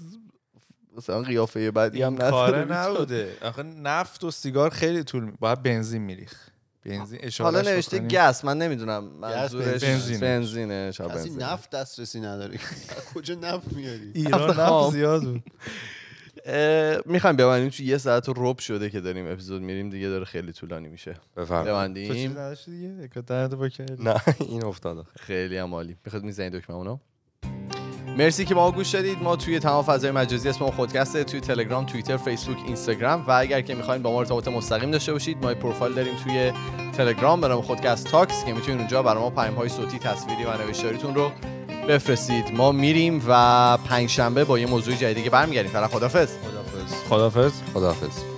مثلا قیافه بدی هم نداره. نبوده آخه نفت و سیگار خیلی طول می- باید بنزین میریخ بنزین حالا نوشته گس من نمی‌دونم منظورش بنزینه. بنزینه. نفت دسترسی نداری کجا نفت میاری ایران. نفت زیاد بود می‌خوایم ببندیم چون یه ساعت و رب شده که داریم اپیزود میریم دیگه داره خیلی طولانی میشه. بفرمایید. تو چیزی ببندیم نداشتی دیگه؟ با نه این افتاد خیلی هم عالی. می‌خواد می‌زنید دکمه اونو؟ مرسی که ما گوش دادید. ما توی تمام فضای مجازی اسم ما خودکسته توی تلگرام توییتر فیسبوک اینستاگرام و اگر که می‌خواین با ما ارتباط مستقیم داشته باشید ما پروفایل داریم توی تلگرام به نام خودکست تاکس که می‌تونید اونجا برای ما پیام های صوتی تصویری و نوشتاریتون رو بفرستید. ما میریم و پنج شنبه با یه موضوع جدیدی که برمیگردیم. فعلا خدافظ. خدافظ. خداحافظ